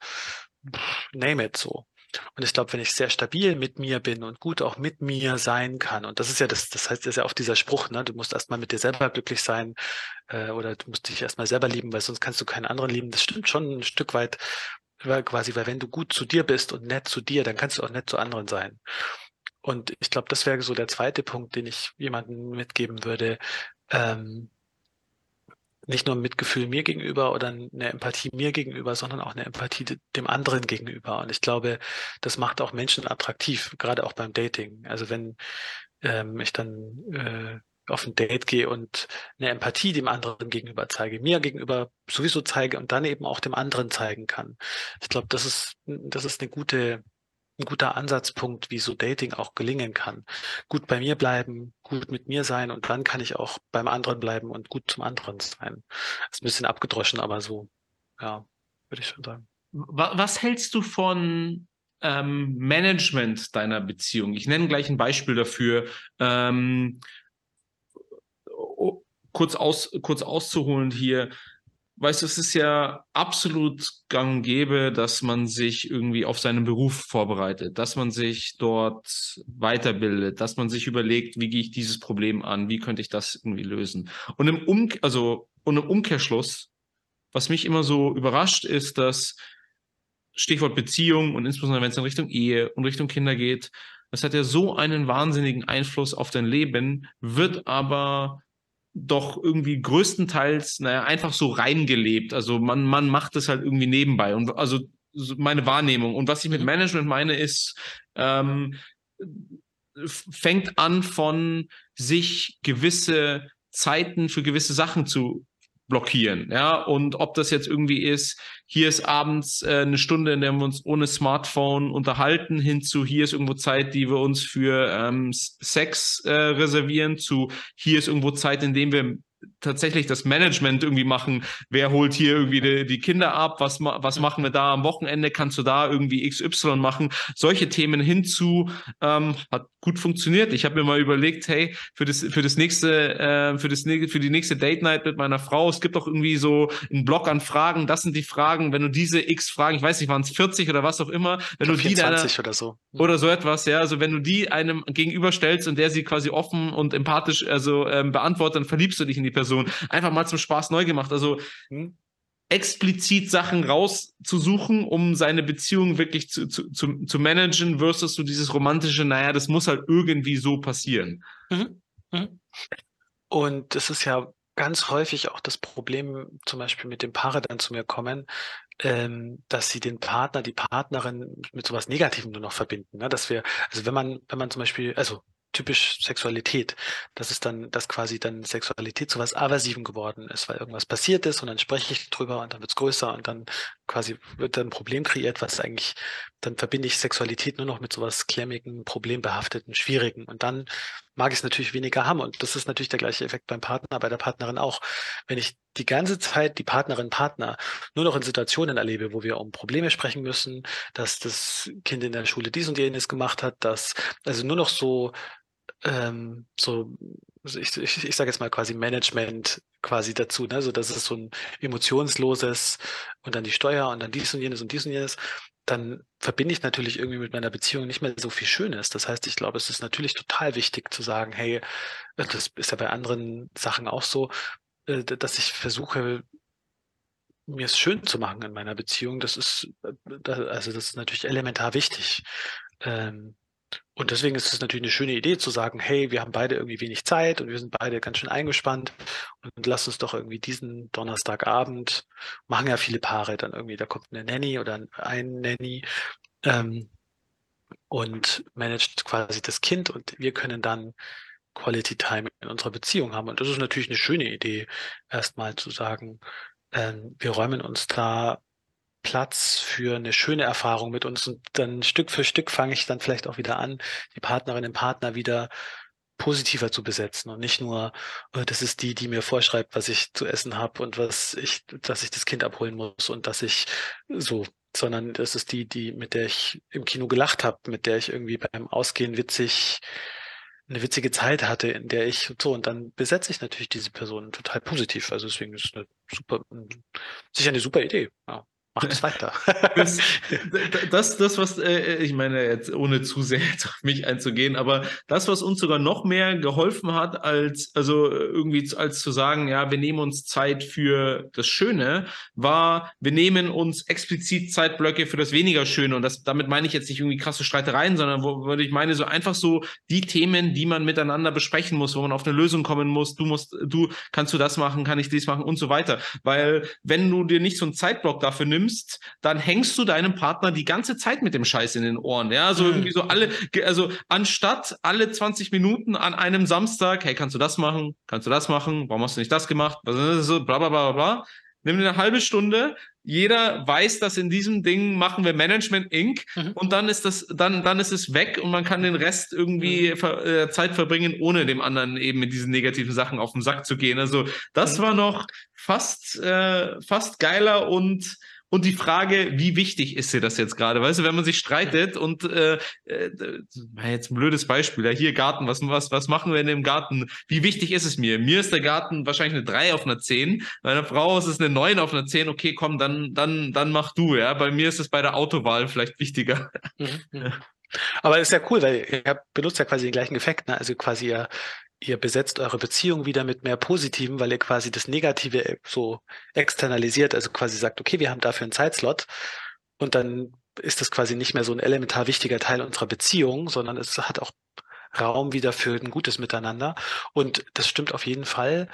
name it so. Und ich glaube, wenn ich sehr stabil mit mir bin und gut auch mit mir sein kann, und das ist ja das, das heißt, das ist ja auch dieser Spruch, ne, du musst erstmal mit dir selber glücklich sein, äh, oder du musst dich erstmal selber lieben, weil sonst kannst du keinen anderen lieben. Das stimmt schon ein Stück weit, weil quasi, weil wenn du gut zu dir bist und nett zu dir, dann kannst du auch nett zu anderen sein. Und ich glaube, das wäre so der zweite Punkt, den ich jemandem mitgeben würde. Ähm, nicht nur Mitgefühl mir gegenüber oder eine Empathie mir gegenüber, sondern auch eine Empathie dem anderen gegenüber. Und ich glaube, das macht auch Menschen attraktiv, gerade auch beim Dating. Also wenn ähm, ich dann äh, auf ein Date gehe und eine Empathie dem anderen gegenüber zeige, mir gegenüber sowieso zeige und dann eben auch dem anderen zeigen kann. Ich glaube, das ist, das ist eine gute, ein guter Ansatzpunkt, wie so Dating auch gelingen kann. Gut bei mir bleiben, gut mit mir sein und dann kann ich auch beim anderen bleiben und gut zum anderen sein. Ist ein bisschen abgedroschen, aber so, ja, würde ich schon sagen. Was hältst du von ähm, Management deiner Beziehung? Ich nenne gleich ein Beispiel dafür. Ähm, kurz, aus, kurz auszuholen hier weißt du, es ist ja absolut gang und gäbe, dass man sich irgendwie auf seinen Beruf vorbereitet, dass man sich dort weiterbildet, dass man sich überlegt, wie gehe ich dieses Problem an, wie könnte ich das irgendwie lösen. Und im, um also, und im Umkehrschluss, was mich immer so überrascht, ist, dass Stichwort Beziehung und insbesondere wenn es in Richtung Ehe und Richtung Kinder geht, das hat ja so einen wahnsinnigen Einfluss auf dein Leben, wird aber doch irgendwie größtenteils, naja, einfach so reingelebt. Also man, man macht es halt irgendwie nebenbei. Und also meine Wahrnehmung. Und was ich mit mhm. Management meine, ist, ähm, fängt an von sich gewisse Zeiten für gewisse Sachen zu blockieren, ja, und ob das jetzt irgendwie ist, hier ist abends äh, eine Stunde, in der wir uns ohne Smartphone unterhalten, hinzu, hier ist irgendwo Zeit, die wir uns für ähm, Sex äh, reservieren, zu hier ist irgendwo Zeit, in dem wir tatsächlich das Management irgendwie machen. Wer holt hier irgendwie die, die, Kinder ab? Was, was machen wir da am Wochenende? Kannst du da irgendwie XY machen? Solche Themen hinzu ähm, hat gut funktioniert. Ich habe mir mal überlegt, hey, für das, für das nächste, äh, für das für die nächste Date Night mit meiner Frau, es gibt doch irgendwie so einen Blog an Fragen. Das sind die Fragen. Wenn du diese X Fragen, ich weiß nicht, waren es 40 oder was auch immer, wenn du die deiner, oder so oder so etwas, ja, also wenn du die einem gegenüberstellst und der sie quasi offen und empathisch also ähm, beantwortet, dann verliebst du dich in die Person. Einfach mal zum Spaß neu gemacht. Also hm? Explizit Sachen rauszusuchen, um seine Beziehung wirklich zu, zu, zu, zu managen, versus so dieses romantische, naja, das muss halt irgendwie so passieren. Mhm. Mhm. Und das ist ja ganz häufig auch das Problem, zum Beispiel mit dem Paare dann zu mir kommen, ähm, dass sie den Partner, die Partnerin mit sowas Negativem nur noch verbinden. Ne? Dass wir, also wenn man, wenn man zum Beispiel, also typisch Sexualität, dass es dann, dass quasi dann Sexualität zu was Aversiven geworden ist, weil irgendwas passiert ist und dann spreche ich drüber und dann wird es größer und dann quasi wird dann ein Problem kreiert, was eigentlich, dann verbinde ich Sexualität nur noch mit sowas klemmigen, problembehafteten, schwierigen und dann mag ich es natürlich weniger haben und das ist natürlich der gleiche Effekt beim Partner, bei der Partnerin auch. Wenn ich die ganze Zeit die Partnerin, Partner nur noch in Situationen erlebe, wo wir um Probleme sprechen müssen, dass das Kind in der Schule dies und jenes gemacht hat, dass also nur noch so ähm, so, ich, ich, ich sage jetzt mal quasi Management quasi dazu, ne? so dass es so ein emotionsloses und dann die Steuer und dann dies und jenes und dies und jenes, dann verbinde ich natürlich irgendwie mit meiner Beziehung nicht mehr so viel Schönes. Das heißt, ich glaube, es ist natürlich total wichtig zu sagen, hey, das ist ja bei anderen Sachen auch so, äh, dass ich versuche, mir es schön zu machen in meiner Beziehung. Das ist, äh, also das ist natürlich elementar wichtig. Ähm, und deswegen ist es natürlich eine schöne Idee zu sagen, hey, wir haben beide irgendwie wenig Zeit und wir sind beide ganz schön eingespannt und lass uns doch irgendwie diesen Donnerstagabend, machen ja viele Paare dann irgendwie, da kommt eine Nanny oder ein Nanny ähm, und managt quasi das Kind und wir können dann Quality Time in unserer Beziehung haben. Und das ist natürlich eine schöne Idee, erstmal zu sagen, ähm, wir räumen uns da Platz für eine schöne Erfahrung mit uns und dann Stück für Stück fange ich dann vielleicht auch wieder an, die Partnerin, den Partner wieder positiver zu besetzen und nicht nur, äh, das ist die, die mir vorschreibt, was ich zu essen habe und was ich, dass ich das Kind abholen muss und dass ich so, sondern das ist die, die, mit der ich im Kino gelacht habe, mit der ich irgendwie beim Ausgehen witzig eine witzige Zeit hatte, in der ich so und dann besetze ich natürlich diese Person total positiv. Also deswegen ist es eine super, sicher eine super Idee. Ja. Macht es weiter. das, das, das, was, äh, ich meine, jetzt ohne zu sehr jetzt auf mich einzugehen, aber das, was uns sogar noch mehr geholfen hat, als, also irgendwie als zu sagen, ja, wir nehmen uns Zeit für das Schöne, war, wir nehmen uns explizit Zeitblöcke für das weniger Schöne. Und das, damit meine ich jetzt nicht irgendwie krasse Streitereien, sondern wo, wo ich meine, so einfach so die Themen, die man miteinander besprechen muss, wo man auf eine Lösung kommen muss. Du musst, du, kannst du das machen, kann ich dies machen und so weiter. Weil, wenn du dir nicht so einen Zeitblock dafür nimmst, nimmst, dann hängst du deinem Partner die ganze Zeit mit dem Scheiß in den Ohren. Ja, so mhm. irgendwie so alle, also anstatt alle 20 Minuten an einem Samstag, hey, kannst du das machen? Kannst du das machen? Warum hast du nicht das gemacht? So, bla, bla, bla, bla. Nimm dir eine halbe Stunde. Jeder weiß, dass in diesem Ding machen wir Management Inc. Mhm. und dann ist das, dann, dann ist es weg und man kann den Rest irgendwie mhm. ver, äh, Zeit verbringen, ohne dem anderen eben mit diesen negativen Sachen auf den Sack zu gehen. Also das mhm. war noch fast, äh, fast geiler und und die Frage, wie wichtig ist dir das jetzt gerade? Weißt du, wenn man sich streitet und äh, äh, jetzt ein blödes Beispiel, ja, hier Garten, was, was, was machen wir in dem Garten? Wie wichtig ist es mir? Mir ist der Garten wahrscheinlich eine 3 auf einer 10. Meiner Frau ist es eine 9 auf einer 10. Okay, komm, dann, dann, dann mach du, ja. Bei mir ist es bei der Autowahl vielleicht wichtiger. Mhm, mhm. Aber ist ja cool, weil ihr benutzt ja quasi den gleichen Effekt, ne? Also quasi ihr, ihr besetzt eure Beziehung wieder mit mehr Positiven, weil ihr quasi das Negative äh, so externalisiert, also quasi sagt, okay, wir haben dafür einen Zeitslot und dann ist das quasi nicht mehr so ein elementar wichtiger Teil unserer Beziehung, sondern es hat auch Raum wieder für ein gutes Miteinander. Und das stimmt auf jeden Fall.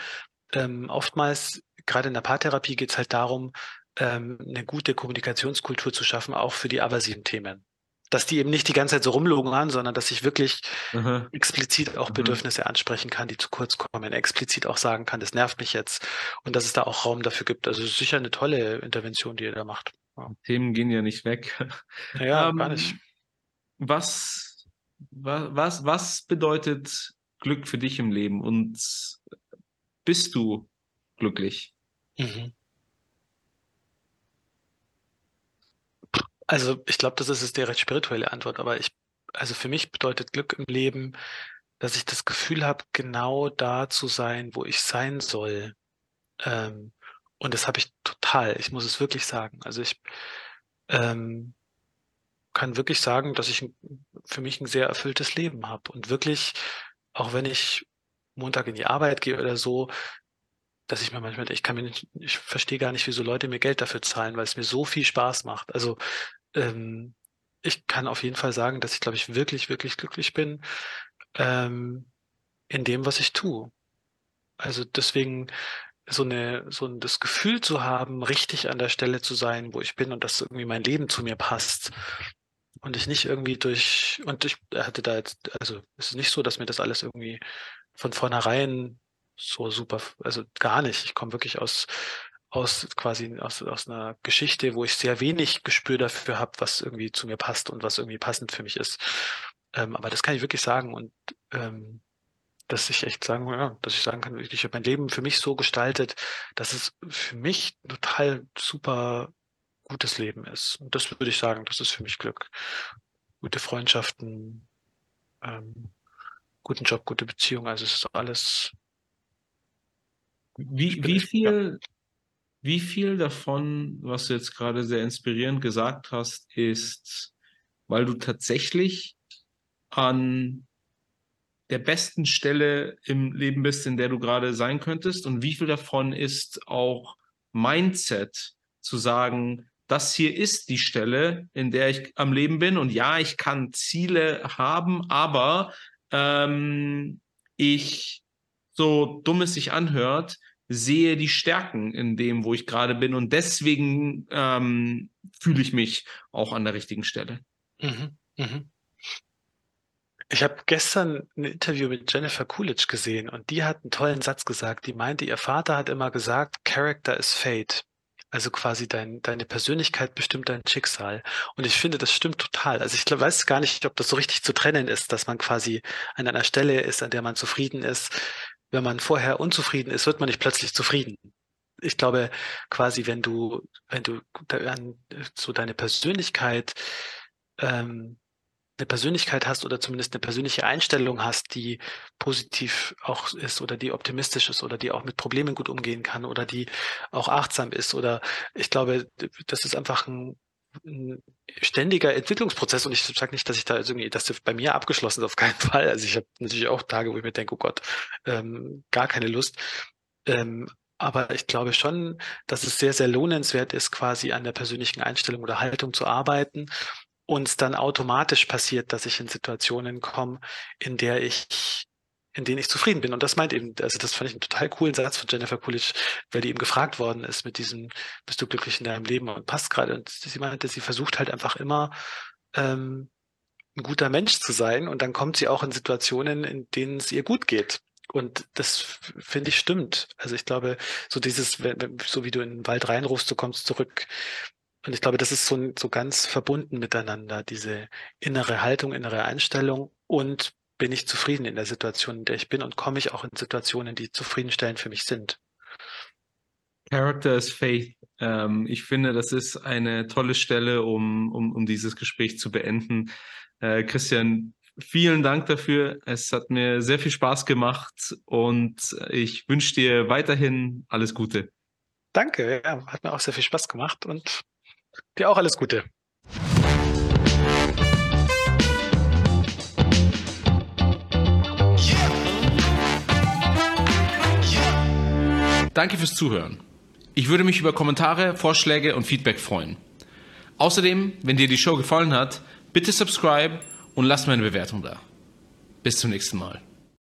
Ähm, oftmals, gerade in der Paartherapie, geht es halt darum, ähm, eine gute Kommunikationskultur zu schaffen, auch für die aversiven Themen. Dass die eben nicht die ganze Zeit so rumlungern, sondern dass ich wirklich Aha. explizit auch Mhm. Bedürfnisse ansprechen kann, die zu kurz kommen, explizit auch sagen kann, das nervt mich jetzt und dass es da auch Raum dafür gibt. Also es ist sicher eine tolle Intervention, die ihr da macht. Themen gehen ja nicht weg. Naja, Ähm, gar nicht. Was, was, was, was bedeutet Glück für dich im Leben und bist du glücklich? Mhm. Also ich glaube, das ist jetzt die recht spirituelle Antwort, aber ich, also für mich bedeutet Glück im Leben, dass ich das Gefühl habe, genau da zu sein, wo ich sein soll. Ähm, und das habe ich total, ich muss es wirklich sagen. Also ich ähm, kann wirklich sagen, dass ich für mich ein sehr erfülltes Leben habe und wirklich, auch wenn ich Montag in die Arbeit gehe oder so, dass ich mir manchmal, ich kann mir nicht, ich verstehe gar nicht, wieso Leute mir Geld dafür zahlen, weil es mir so viel Spaß macht. Also ähm, ich kann auf jeden Fall sagen, dass ich, glaube ich, wirklich, wirklich glücklich bin ähm, in dem, was ich tue. Also deswegen so eine, so ein, das Gefühl zu haben, richtig an der Stelle zu sein, wo ich bin und dass irgendwie mein Leben zu mir passt. Und ich nicht irgendwie durch, und ich hatte da jetzt, also es ist nicht so, dass mir das alles irgendwie von vornherein so super, also gar nicht. Ich komme wirklich aus, aus quasi aus, aus einer Geschichte, wo ich sehr wenig Gespür dafür habe, was irgendwie zu mir passt und was irgendwie passend für mich ist. Ähm, aber das kann ich wirklich sagen und ähm, dass ich echt sagen, ja, dass ich sagen kann, ich habe mein Leben für mich so gestaltet, dass es für mich total super gutes Leben ist. Und das würde ich sagen, das ist für mich Glück. Gute Freundschaften, ähm, guten Job, gute Beziehung, also es ist alles. Wie, wie viel, wie viel davon, was du jetzt gerade sehr inspirierend gesagt hast, ist, weil du tatsächlich an der besten Stelle im Leben bist, in der du gerade sein könntest? Und wie viel davon ist auch Mindset zu sagen, das hier ist die Stelle, in der ich am Leben bin. Und ja, ich kann Ziele haben, aber ähm, ich, so dumm es sich anhört, sehe die Stärken in dem, wo ich gerade bin. Und deswegen ähm, fühle ich mich auch an der richtigen Stelle. Mhm, mhm. Ich habe gestern ein Interview mit Jennifer Coolidge gesehen und die hat einen tollen Satz gesagt. Die meinte, ihr Vater hat immer gesagt, Character is fate. Also quasi dein, deine Persönlichkeit bestimmt dein Schicksal. Und ich finde, das stimmt total. Also ich weiß gar nicht, ob das so richtig zu trennen ist, dass man quasi an einer Stelle ist, an der man zufrieden ist. Wenn man vorher unzufrieden ist, wird man nicht plötzlich zufrieden. Ich glaube, quasi, wenn du, wenn du so deine Persönlichkeit ähm, eine Persönlichkeit hast oder zumindest eine persönliche Einstellung hast, die positiv auch ist oder die optimistisch ist oder die auch mit Problemen gut umgehen kann oder die auch achtsam ist oder ich glaube, das ist einfach ein, ein ständiger Entwicklungsprozess und ich sage nicht, dass ich da irgendwie, dass das bei mir abgeschlossen ist, auf keinen Fall. Also ich habe natürlich auch Tage, wo ich mir denke, oh Gott, ähm, gar keine Lust. Ähm, aber ich glaube schon, dass es sehr, sehr lohnenswert ist, quasi an der persönlichen Einstellung oder Haltung zu arbeiten und dann automatisch passiert, dass ich in Situationen komme, in der ich, in denen ich zufrieden bin. Und das meint eben, also das fand ich einen total coolen Satz von Jennifer Coolidge, weil die eben gefragt worden ist mit diesem, bist du glücklich in deinem Leben und passt gerade. Und sie meinte, sie versucht halt einfach immer, ähm, ein guter Mensch zu sein und dann kommt sie auch in Situationen, in denen es ihr gut geht. Und das finde ich stimmt. Also ich glaube, so dieses, so wie du in den Wald reinrufst, du kommst zurück. Und ich glaube, das ist so, so ganz verbunden miteinander, diese innere Haltung, innere Einstellung und bin ich zufrieden in der Situation, in der ich bin und komme ich auch in Situationen, die zufriedenstellend für mich sind. Character is Faith. Ähm, ich finde, das ist eine tolle Stelle, um, um, um dieses Gespräch zu beenden. Äh, Christian, vielen Dank dafür. Es hat mir sehr viel Spaß gemacht und ich wünsche dir weiterhin alles Gute. Danke, ja, hat mir auch sehr viel Spaß gemacht und dir auch alles Gute. Danke fürs Zuhören. Ich würde mich über Kommentare, Vorschläge und Feedback freuen. Außerdem, wenn dir die Show gefallen hat, bitte subscribe und lass mir eine Bewertung da. Bis zum nächsten Mal.